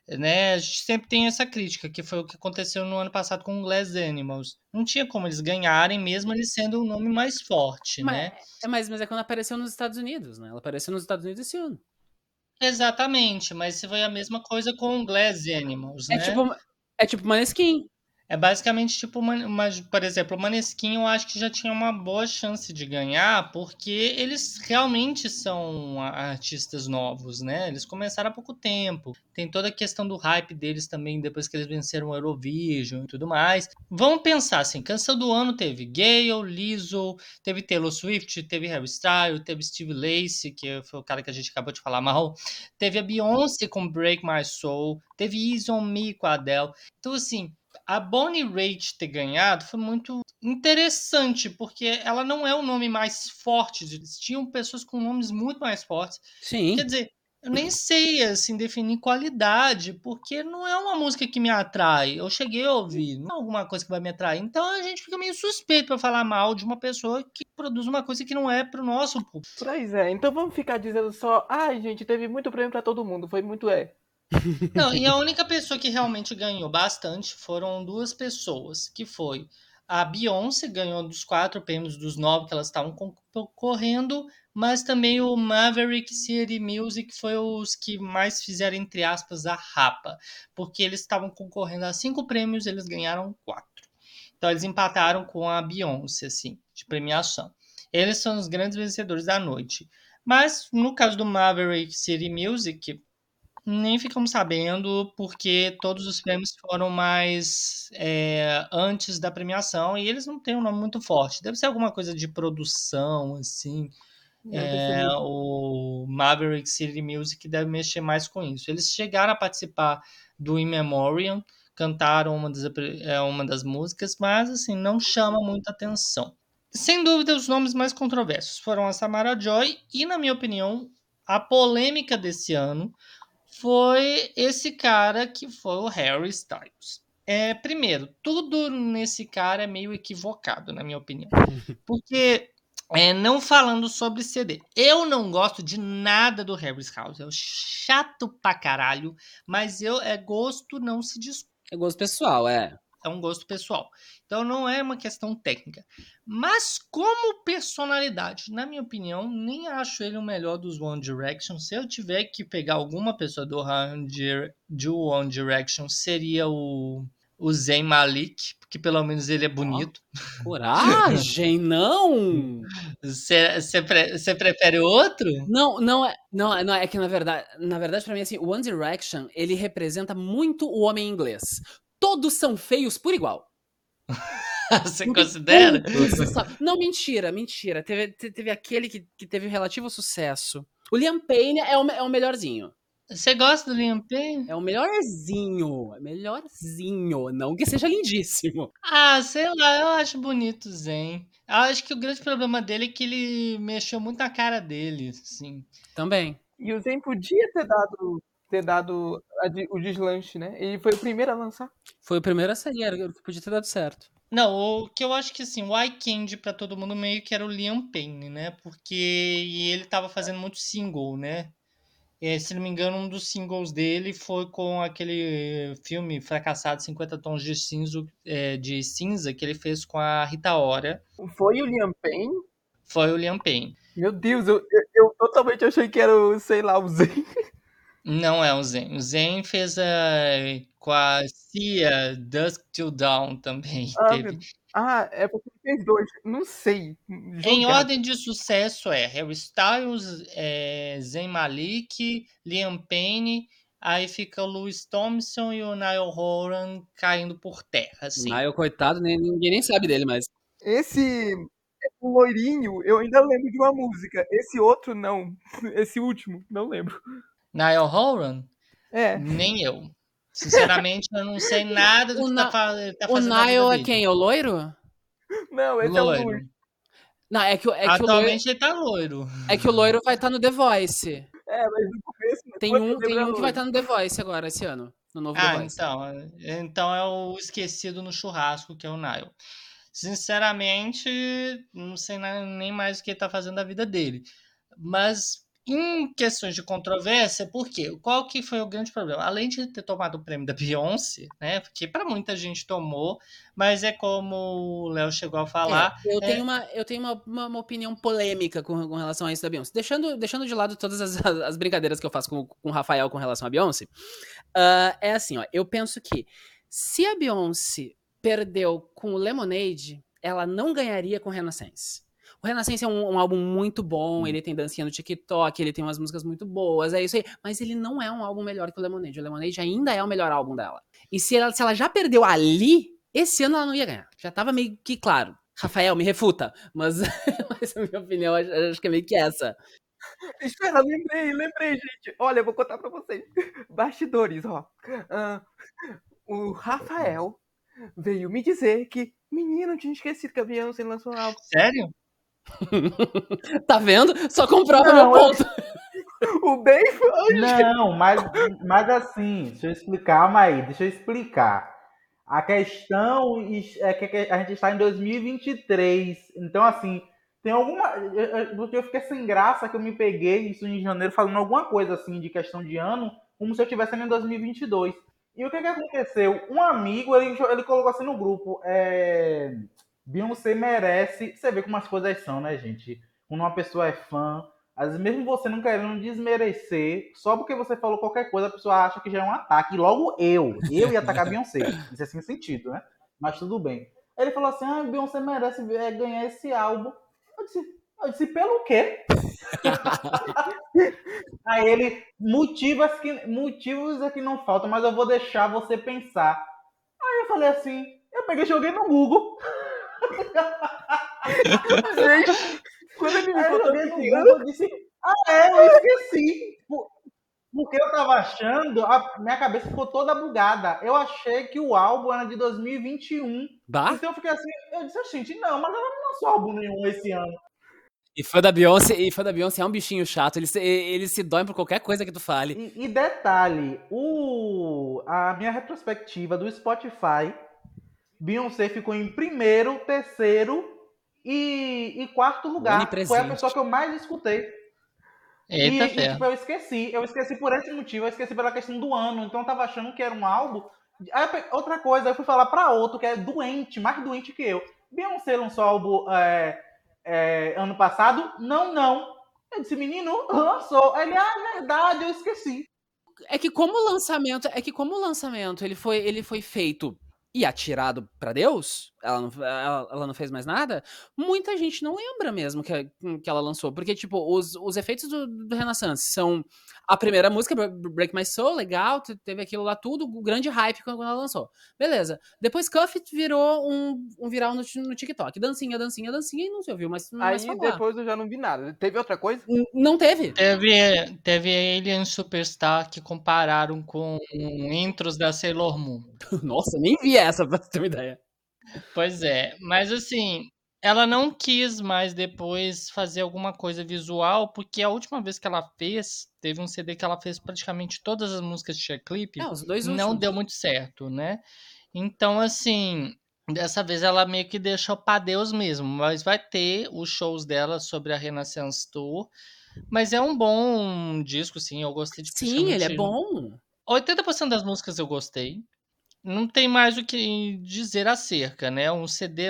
Né? A gente sempre tem essa crítica, que foi o que aconteceu no ano passado com o Glass Animals. Não tinha como eles ganharem, mesmo eles sendo o nome mais forte, Mas, né? é, mas, mas é quando apareceu nos Estados Unidos, né? Ela apareceu nos Estados Unidos esse ano. Exatamente, mas foi a mesma coisa com Glass Animals, né? É tipo, é tipo Maneskin. É basicamente tipo, uma, por exemplo, o Maneskin eu acho que já tinha uma boa chance de ganhar, porque eles realmente são artistas novos, né? Eles começaram há pouco tempo. Tem toda a questão do hype deles também, depois que eles venceram o Eurovision e tudo mais. Vamos pensar assim, canção do ano teve Gale, Lizzo, teve Taylor Swift, teve Harry Styles, teve Steve Lacey, que foi o cara que a gente acabou de falar mal, teve a Beyoncé com Break My Soul, teve Easy On Me com a Adele. Então assim, a Bonnie Raitt ter ganhado foi muito interessante, porque ela não é o nome mais forte. Tinham pessoas com nomes muito mais fortes. Sim. Quer dizer, eu nem sei assim definir qualidade, porque não é uma música que me atrai. Eu cheguei a ouvir, não é alguma coisa que vai me atrair. Então a gente fica meio suspeito para falar mal de uma pessoa que produz uma coisa que não é pro nosso público. Pois é, então vamos ficar dizendo só, ai, gente, teve muito prêmio para todo mundo, foi muito é. Não, e a <laughs> única pessoa que realmente ganhou bastante foram duas pessoas, que foi a Beyoncé ganhou dos quatro prêmios dos nove que elas estavam concorrendo, mas também o Maverick City Music foi os que mais fizeram, entre aspas, a rapa, porque eles estavam concorrendo a cinco prêmios, eles ganharam quatro. Então eles empataram com a Beyoncé, assim, de premiação. Eles são os grandes vencedores da noite. Mas no caso do Maverick City Music, nem ficamos sabendo, porque todos os prêmios foram mais é, antes da premiação e eles não têm um nome muito forte. Deve ser alguma coisa de produção, assim. É, o Maverick City Music deve mexer mais com isso. Eles chegaram a participar do In Memoriam, cantaram uma das, é, uma das músicas, mas assim, não chama muita atenção. Sem dúvida, os nomes mais controversos foram a Samara Joy e, na minha opinião, a polêmica desse ano foi esse cara que foi o Harry Styles. É, primeiro, tudo nesse cara é meio equivocado, na minha opinião. <laughs> Porque, é, não falando sobre CD, eu não gosto de nada do Harry Styles. É chato pra caralho, mas eu é gosto, não se discute. É gosto pessoal, é é um gosto pessoal. Então não é uma questão técnica. Mas como personalidade, na minha opinião, nem acho ele o melhor dos One Direction. Se eu tiver que pegar alguma pessoa do One Direction, seria o, o Zayn Malik, porque pelo menos ele é bonito. Oh, coragem, não! Você pre prefere outro? Não, não é, não, não é que na verdade, na verdade para mim assim, o One Direction, ele representa muito o homem inglês todos são feios por igual. <laughs> Você considera? Não, mentira, mentira. Teve, teve aquele que, que teve relativo sucesso. O Liam Payne é o, é o melhorzinho. Você gosta do Liam Payne? É o melhorzinho. É melhorzinho. Não que seja lindíssimo. Ah, sei lá, eu acho bonito o Zen. Eu acho que o grande problema dele é que ele mexeu muito na cara dele, assim. Também. E o Zen podia ter dado ter dado o deslanche, né? Ele foi o primeiro a lançar. Foi o primeiro a sair, era que podia ter dado certo. Não, o que eu acho que assim, o eye candy pra todo mundo meio que era o Liam Payne, né? Porque ele tava fazendo muito single, né? E, se não me engano, um dos singles dele foi com aquele filme fracassado 50 Tons de Cinza, é, de cinza que ele fez com a Rita Ora. Foi o Liam Payne? Foi o Liam Payne. Meu Deus, eu, eu, eu totalmente achei que era o, sei lá, o Zen. <laughs> Não é o Zen. O Zen fez a, com a Cia Dusk Till Dawn também. <laughs> Ah, teve. ah é porque ele fez dois. Não sei. Em ordem de sucesso é Harry Styles, é, Zen Malik, Liam Payne. Aí fica o Louis Thompson e o Niall Horan caindo por terra. Assim. O Niall, coitado, nem, ninguém nem sabe dele mais. Esse o loirinho, eu ainda lembro de uma música. Esse outro, não. <laughs> Esse último, não lembro. Niall Horan? É. Nem eu. Sinceramente, eu não sei nada do o que tá, tá fazendo. O Niall é quem? O loiro? Não, esse loiro. é o loiro. Não, é que, é Atualmente que ele tá loiro. É que o loiro vai estar tá no The Voice. É, mas no começo... Tem um, tem um que vai estar tá no The Voice agora, esse ano. No novo ah, The Voice. então. Então é o esquecido no churrasco, que é o Niall. Sinceramente, não sei nem mais o que ele tá fazendo da vida dele. Mas Em questões de controvérsia, por quê? Qual que foi o grande problema? Além de ter tomado o prêmio da Beyoncé, né? Porque para muita gente tomou, mas é como o Léo chegou a falar. É, eu, é... tenho, uma, eu tenho uma, uma, uma opinião polêmica com, com, relação a isso da Beyoncé. Deixando, deixando de lado todas as, as brincadeiras que eu faço com, com o Rafael com relação à Beyoncé, uh, é assim, ó. Eu penso que se a Beyoncé perdeu com o Lemonade, ela não ganharia com Renaissance. O Renascença é um, um, álbum muito bom, ele tem dancinha no TikTok, ele tem umas músicas muito boas, é isso aí. Mas ele não é um álbum melhor que o Lemonade. O Lemonade ainda é o melhor álbum dela. E se ela, se ela já perdeu ali, esse ano ela não ia ganhar. Já tava meio que claro. Rafael, me refuta. Mas, <laughs> mas a minha opinião, acho, acho que é meio que essa. Espera, lembrei, lembrei, gente. Olha, eu vou contar pra vocês. <laughs> Bastidores, ó. Uh, o Rafael veio me dizer que, menino, tinha esquecido que a Beyoncé lançou um álbum. Sério? <laughs> tá vendo? Só comprova não, meu ponto. <laughs> O bem foi. Não, mas, mas assim, deixa eu explicar, calma aí, deixa eu explicar. A questão é que a gente está em 2023. Então, assim, tem alguma. Porque eu fiquei sem graça que eu me peguei isso em janeiro falando alguma coisa assim de questão de ano, como se eu estivesse em 2022. E o que, que aconteceu? Um amigo, ele, ele colocou assim no grupo. É, Beyoncé merece. Você vê como as coisas são, né, gente? Quando uma pessoa é fã, às vezes mesmo você não querendo desmerecer, só porque você falou qualquer coisa, a pessoa acha que já é um ataque. E logo eu, eu ia atacar Beyoncé. <laughs> Isso é sem sentido, né? Mas tudo bem. Ele falou assim: ah, Beyoncé merece é, ganhar esse álbum. Eu disse, eu disse pelo quê? <laughs> Aí ele, motivos que, motivos é que não faltam, mas eu vou deixar você pensar. Aí eu falei assim, eu peguei e joguei no Google. Gente, quando ele me contou esse eu disse, ah, é, eu esqueci. Porque eu tava achando, a minha cabeça ficou toda bugada. Eu achei que o álbum era de 2021. Bah? Então eu fiquei assim, eu disse, gente, não, mas ela não lançou álbum nenhum esse ano. E fã da Beyoncé, e fã da Beyoncé é um bichinho chato, ele se, ele se dói por qualquer coisa que tu fale. E, e detalhe, o, a minha retrospectiva do Spotify Beyoncé ficou em primeiro, terceiro e, e quarto lugar. Foi a pessoa que eu mais escutei. Eita e, e tipo, eu esqueci. Eu esqueci por esse motivo. Eu esqueci pela questão do ano. Então eu tava achando que era um álbum. Aí, outra coisa, eu fui falar pra outro que é doente, mais doente que eu. Beyoncé lançou álbum é, é, ano passado? Não, não. Eu disse, menino, lançou. Ele, ah, é verdade, eu esqueci. É que como o lançamento, é que como o lançamento ele foi, ele foi feito e atirado para Deus, ela não, ela, ela, não fez mais nada, muita gente não lembra mesmo que, que ela lançou. Porque, tipo, os, os efeitos do, do Renaissance são a primeira música, Break My Soul, legal, teve aquilo lá tudo, o grande hype quando ela lançou. Beleza. Depois Cuff virou um, um viral no, no TikTok. Dancinha, dancinha, dancinha, e não se ouviu mais, mais Aí depois eu já não vi nada. Teve outra coisa? N não teve. Teve, teve Alien Superstar que compararam com intros da Sailor Moon. <laughs> Nossa, nem vi essa, pra ter uma ideia. Pois é, mas assim, ela não quis mais depois fazer alguma coisa visual, porque a última vez que ela fez, teve um CD que ela fez praticamente todas as músicas de clipe, é, os dois não deu muito certo, né? Então, assim, dessa vez ela meio que deixou para Deus mesmo, mas vai ter os shows dela sobre a Renaissance Tour. Mas é um bom disco, sim, eu gostei de Sim, ele é bom. 80% das músicas eu gostei não tem mais o que dizer acerca, né? Um CD,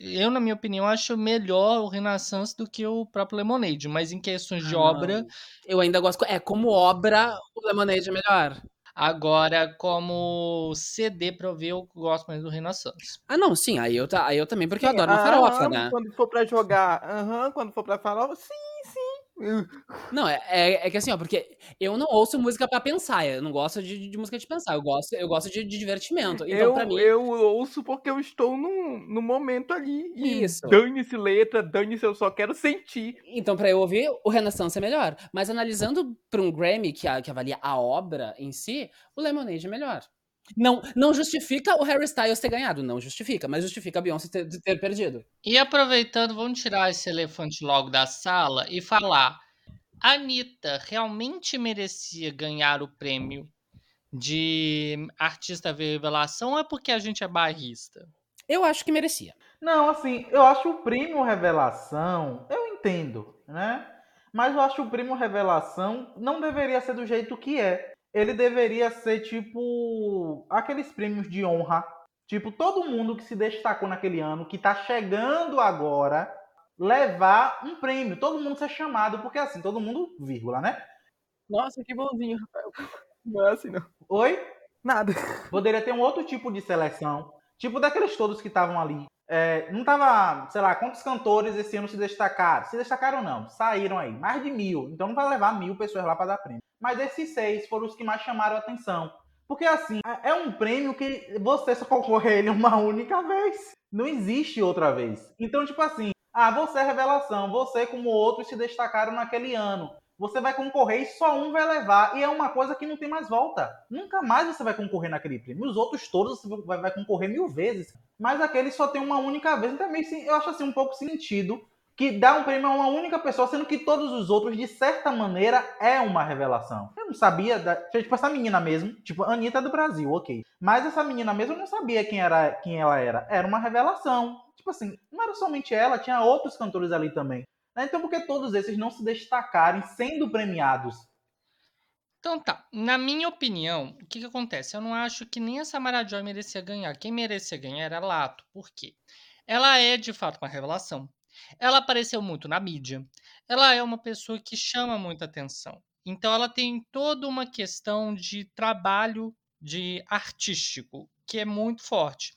eu na minha opinião acho melhor o Renaissance do que o próprio Lemonade, mas em questões de ah, obra, eu ainda gosto, é como obra, o Lemonade é melhor. Agora, como CD pra eu ver, eu gosto mais do Renaissance. Ah, não, sim, aí eu, aí eu também, porque sim, eu adoro uma farofa, né? Quando for pra jogar, aham, quando for pra farofa, sim. Não, é, é, é, que assim, ó, porque eu não ouço música para pensar, eu não gosto de, de, música de pensar, eu gosto, eu gosto de, de divertimento. Então, eu, pra mim. Eu ouço porque eu estou no, no momento ali. Isso. Dane-se letra, dane-se, eu só quero sentir. Então, pra eu ouvir, o Renaissance é melhor. Mas analisando pra um Grammy que, que avalia a obra em si, o Lemonade é melhor. Não, não justifica o Harry Styles ter ganhado, não justifica, mas justifica a Beyoncé ter, ter perdido. E aproveitando, vamos tirar esse elefante logo da sala e falar: a Anitta realmente merecia ganhar o prêmio de artista revelação ou é porque a gente é barrista? Eu acho que merecia. Não, assim, eu acho o prêmio revelação, eu entendo, né? Mas eu acho que o prêmio Revelação não deveria ser do jeito que é. Ele deveria ser tipo aqueles prêmios de honra. Tipo, todo mundo que se destacou naquele ano, que tá chegando agora, levar um prêmio. Todo mundo ser chamado, porque assim, todo mundo, vírgula, né? Nossa, que bonzinho, Rafael. Não é assim, não. Oi? Nada. Poderia ter um outro tipo de seleção. Tipo daqueles todos que estavam ali. É, não tava, sei lá, quantos cantores esse ano se destacaram? Se destacaram não, saíram aí, mais de mil. Então não vai levar mil pessoas lá para dar prêmio. Mas esses seis foram os que mais chamaram a atenção. Porque assim, é um prêmio que você só concorre a ele uma única vez. Não existe outra vez. Então, tipo assim, ah, você é revelação, você como outros se destacaram naquele ano. Você vai concorrer e só um vai levar. E é uma coisa que não tem mais volta. Nunca mais você vai concorrer naquele prêmio. Os outros todos você vai, concorrer mil vezes. Mas aquele só tem uma única vez. Então, também eu acho assim um pouco sentido que dá um prêmio a uma única pessoa, sendo que todos os outros, de certa maneira, é uma revelação. Eu não sabia, da... tipo, essa menina mesmo, tipo, Anitta é do Brasil, ok. Mas essa menina mesmo, eu não sabia quem, era, quem ela era. Era uma revelação. Tipo assim, não era somente ela, tinha outros cantores ali também. Né? Então, por que todos esses não se destacarem sendo premiados? Então tá, na minha opinião, o que, que acontece? Eu não acho que nem a Samara Joy merecia ganhar. Quem merecia ganhar era Lato. Por quê? Ela é, de fato, uma revelação. Ela apareceu muito na mídia. Ela é uma pessoa que chama muita atenção. Então ela tem toda uma questão de trabalho de artístico que é muito forte.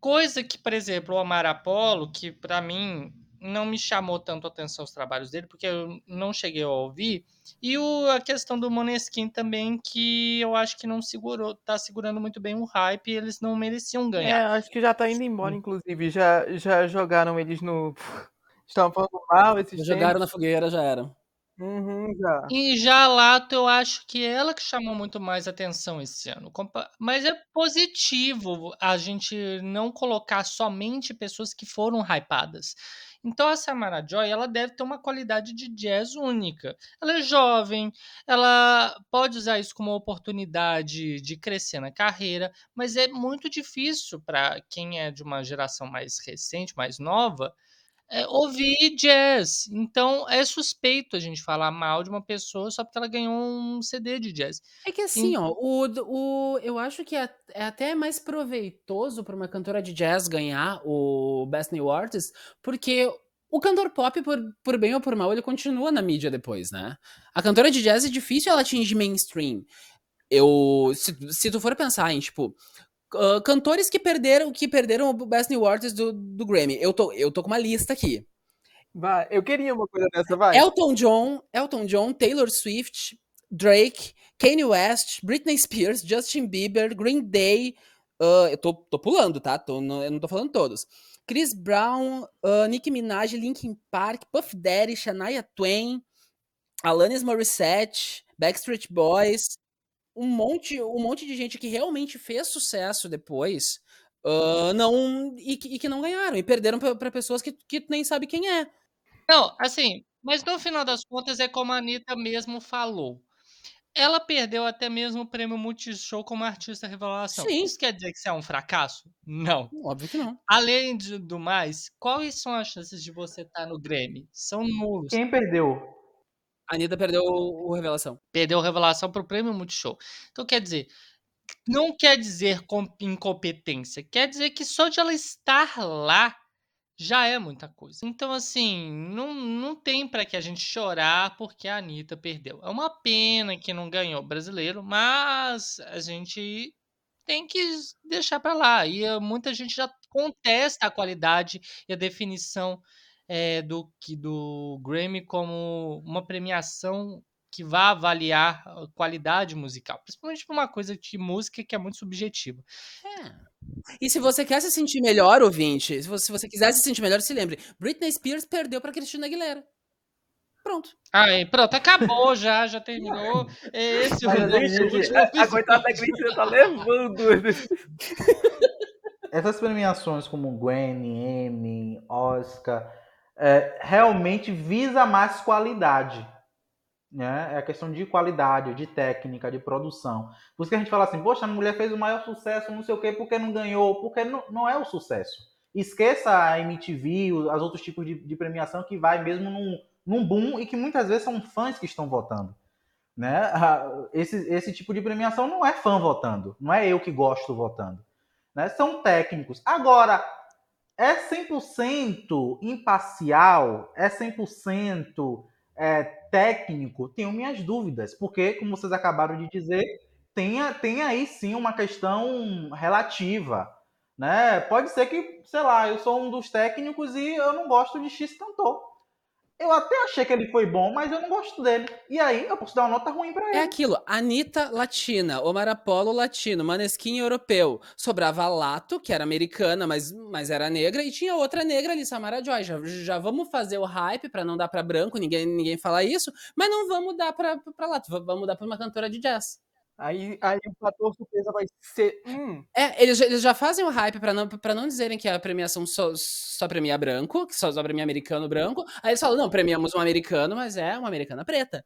Coisa que, por exemplo, o Omar Apollo, que para mim não me chamou tanto a atenção os trabalhos dele, porque eu não cheguei a ouvir. E o, a questão do Moneskin também, que eu acho que não segurou, tá segurando muito bem o hype e eles não mereciam ganhar. É, acho que já tá indo embora, inclusive. Já, já jogaram eles no. <laughs> Estão falando mal esses Jogaram tempos. na fogueira, já era. Uhum, já. E já a Lato, eu acho que é ela que chamou muito mais atenção esse ano. Mas é positivo a gente não colocar somente pessoas que foram hypadas. Então a Samara Joy, ela deve ter uma qualidade de jazz única. Ela é jovem, ela pode usar isso como oportunidade de crescer na carreira, mas é muito difícil para quem é de uma geração mais recente, mais nova, é, ouvir jazz. Então é suspeito a gente falar mal de uma pessoa só porque ela ganhou um CD de jazz. É que assim, ó, o, o, eu acho que é, é até mais proveitoso para uma cantora de jazz ganhar o Best New Artist, porque o cantor pop, por, por bem ou por mal, ele continua na mídia depois, né? A cantora de jazz é difícil ela atingir mainstream. Eu, se, se tu for pensar em, tipo, uh, cantores que perderam que perderam o Best New Artist do, do Grammy, eu tô, eu tô com uma lista aqui. Vai, eu queria uma coisa dessa, vai. Elton John, Elton John, Taylor Swift, Drake, Kanye West, Britney Spears, Justin Bieber, Green Day. uh, eu tô, tô pulando, tá? Tô, não, eu não tô falando todos. Chris Brown, uh, Nicki Minaj, Linkin Park, Puff Daddy, Shania Twain, Alanis Morissette, Backstreet Boys. Um monte, um monte de gente que realmente fez sucesso depois. uh, não e, que- e que não ganharam e perderam pra pra pessoas que, que nem sabe quem é. Não, assim, mas no final das contas é como a Anitta mesmo falou. Ela perdeu até mesmo o prêmio Multishow como artista revelação. Sim. Isso quer dizer que isso é um fracasso? Não. Óbvio que não. Além de- do mais, quais são as chances de você estar no Grammy? São nulos. Quem perdeu? A Anitta perdeu o, o Revelação. Perdeu revelação para o prêmio Multishow. Então, quer dizer, não quer dizer com- incompetência, quer dizer que só de ela estar lá já é muita coisa. Então, assim, não, não tem para que a gente chorar porque a Anitta perdeu. É uma pena que não ganhou o brasileiro, mas a gente tem que deixar para lá. E eh, muita gente já contesta a qualidade e a definição eh, do, que- do Grammy como uma premiação que vá avaliar a qualidade musical, principalmente por uma coisa de música que é muito subjetiva. E se você quer se sentir melhor, ouvinte, se você, se você quiser se sentir melhor, se lembre. Britney Spears perdeu pra Cristina Aguilera. Pronto. Aí, pronto, acabou já, já terminou. <laughs> É Esse o Mas, nosso gente, A episódio. coitada da Cristina tá levando. <laughs> Essas premiações como Grammy, Emmy, Oscar, é, realmente visa mais qualidade. Né? É a questão de qualidade, de técnica, de produção. Por isso que a gente fala assim, poxa, a mulher fez o maior sucesso, não sei o quê, por que não ganhou? Porque não, não é o sucesso. Esqueça a MTV, os outros tipos de, de premiação que vai mesmo num, num boom e que muitas vezes são fãs que estão votando. Né? Esse, esse tipo de premiação não é fã votando, não é eu que gosto votando. Né? São técnicos. Agora, é 100% imparcial? É 100% é, técnico? Tenho minhas dúvidas, porque, como vocês acabaram de dizer, tem, tem aí sim uma questão relativa. Né? Pode ser que, sei lá, eu sou um dos técnicos e eu não gosto de X cantor. Eu até achei que ele foi bom, mas eu não gosto dele. E aí eu posso dar uma nota ruim pra ele. É aquilo, Anitta latina, Omar Apollo latino, Maneskin europeu. Sobrava Lato, que era americana, mas, mas era negra, e tinha outra negra ali, Samara Joy. Já, já vamos fazer o hype pra não dar pra branco, ninguém, ninguém fala isso, mas não vamos dar pra, pra Lato, vamos dar pra uma cantora de jazz. Aí, aí o fator surpresa vai ser. Hum. É, eles, eles já fazem o hype pra não, pra não dizerem que a premiação só, só premia branco, que só, só premia americano branco. Aí eles falam, não, premiamos um americano, mas é uma americana preta.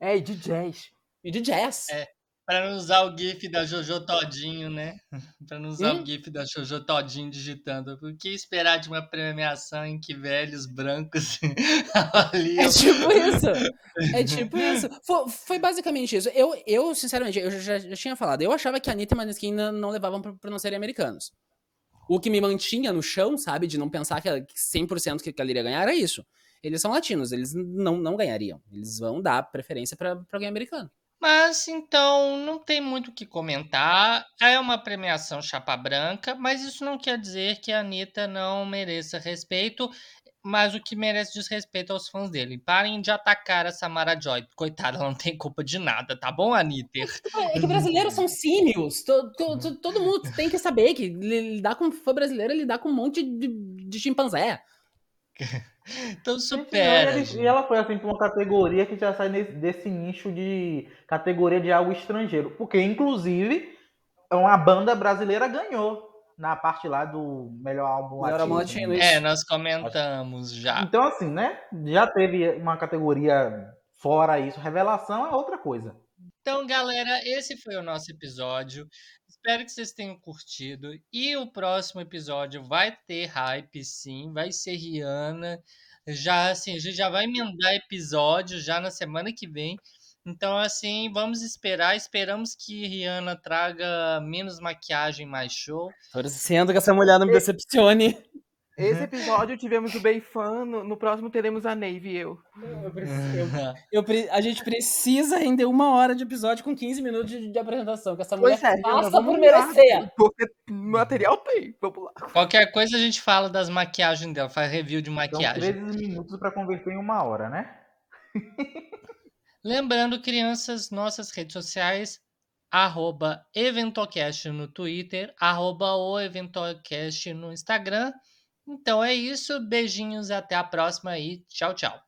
É, e de jazz. E de jazz. É. Pra não usar o GIF da Jojo Todinho, né? <laughs> pra não usar Hum? o GIF da Jojo Todinho digitando. O que esperar de uma premiação em que velhos brancos <laughs> avaliam? É tipo <laughs> isso. É tipo isso. Foi, foi basicamente isso. Eu, eu sinceramente, eu já, já tinha falado. Eu achava que a Anitta e Maneskin não, não levavam por, por não serem americanos. O que me mantinha no chão, sabe, de não pensar que 100% que, que ela iria ganhar era isso. Eles são latinos, eles não, não ganhariam. Eles vão dar preferência pra pra alguém americano. Mas então não tem muito o que comentar. É uma premiação chapa branca, mas isso não quer dizer que a Anitta não mereça respeito. Mas o que merece desrespeito aos fãs dele. Parem de atacar a Samara Joy. Coitada, ela não tem culpa de nada, tá bom, Anitta? É que brasileiros são símios. To- to- to- todo mundo tem que saber que li- lidar com fã brasileiro é lidar com um monte de, de chimpanzé. <laughs> Então E, supera. gente. e ela foi assim pra uma categoria que já sai nesse- desse nicho de categoria de algo estrangeiro. Porque, inclusive, uma banda brasileira ganhou na parte lá do melhor álbum Melhor latino. latino, É, nós comentamos já. Então, assim, né? Já teve uma categoria fora isso. Revelação é outra coisa. Então, galera, esse foi o nosso episódio. Espero que vocês tenham curtido. E o próximo episódio vai ter hype, sim. Vai ser Rihanna. Já, assim, a gente já vai emendar episódio já na semana que vem. Então, assim, vamos esperar. Esperamos que Rihanna traga menos maquiagem, mais show. Torcendo que essa mulher não me decepcione. Esse episódio tivemos o Bem Fã, no, no próximo teremos a Nave e eu. Eu preciso- <laughs> eu- eu a gente precisa render uma hora de episódio com 15 minutos de, de apresentação, que essa mulher é, passa por merecer. Porque material tem. Vamos lá. Qualquer coisa a gente fala das maquiagens dela, faz review de São maquiagem. 13 minutos para converter em uma hora, né? Lembrando, crianças, nossas redes sociais, arroba Eventocast no Twitter, arroba o Eventocast no Instagram. Então é isso, beijinhos, até a próxima e tchau, tchau.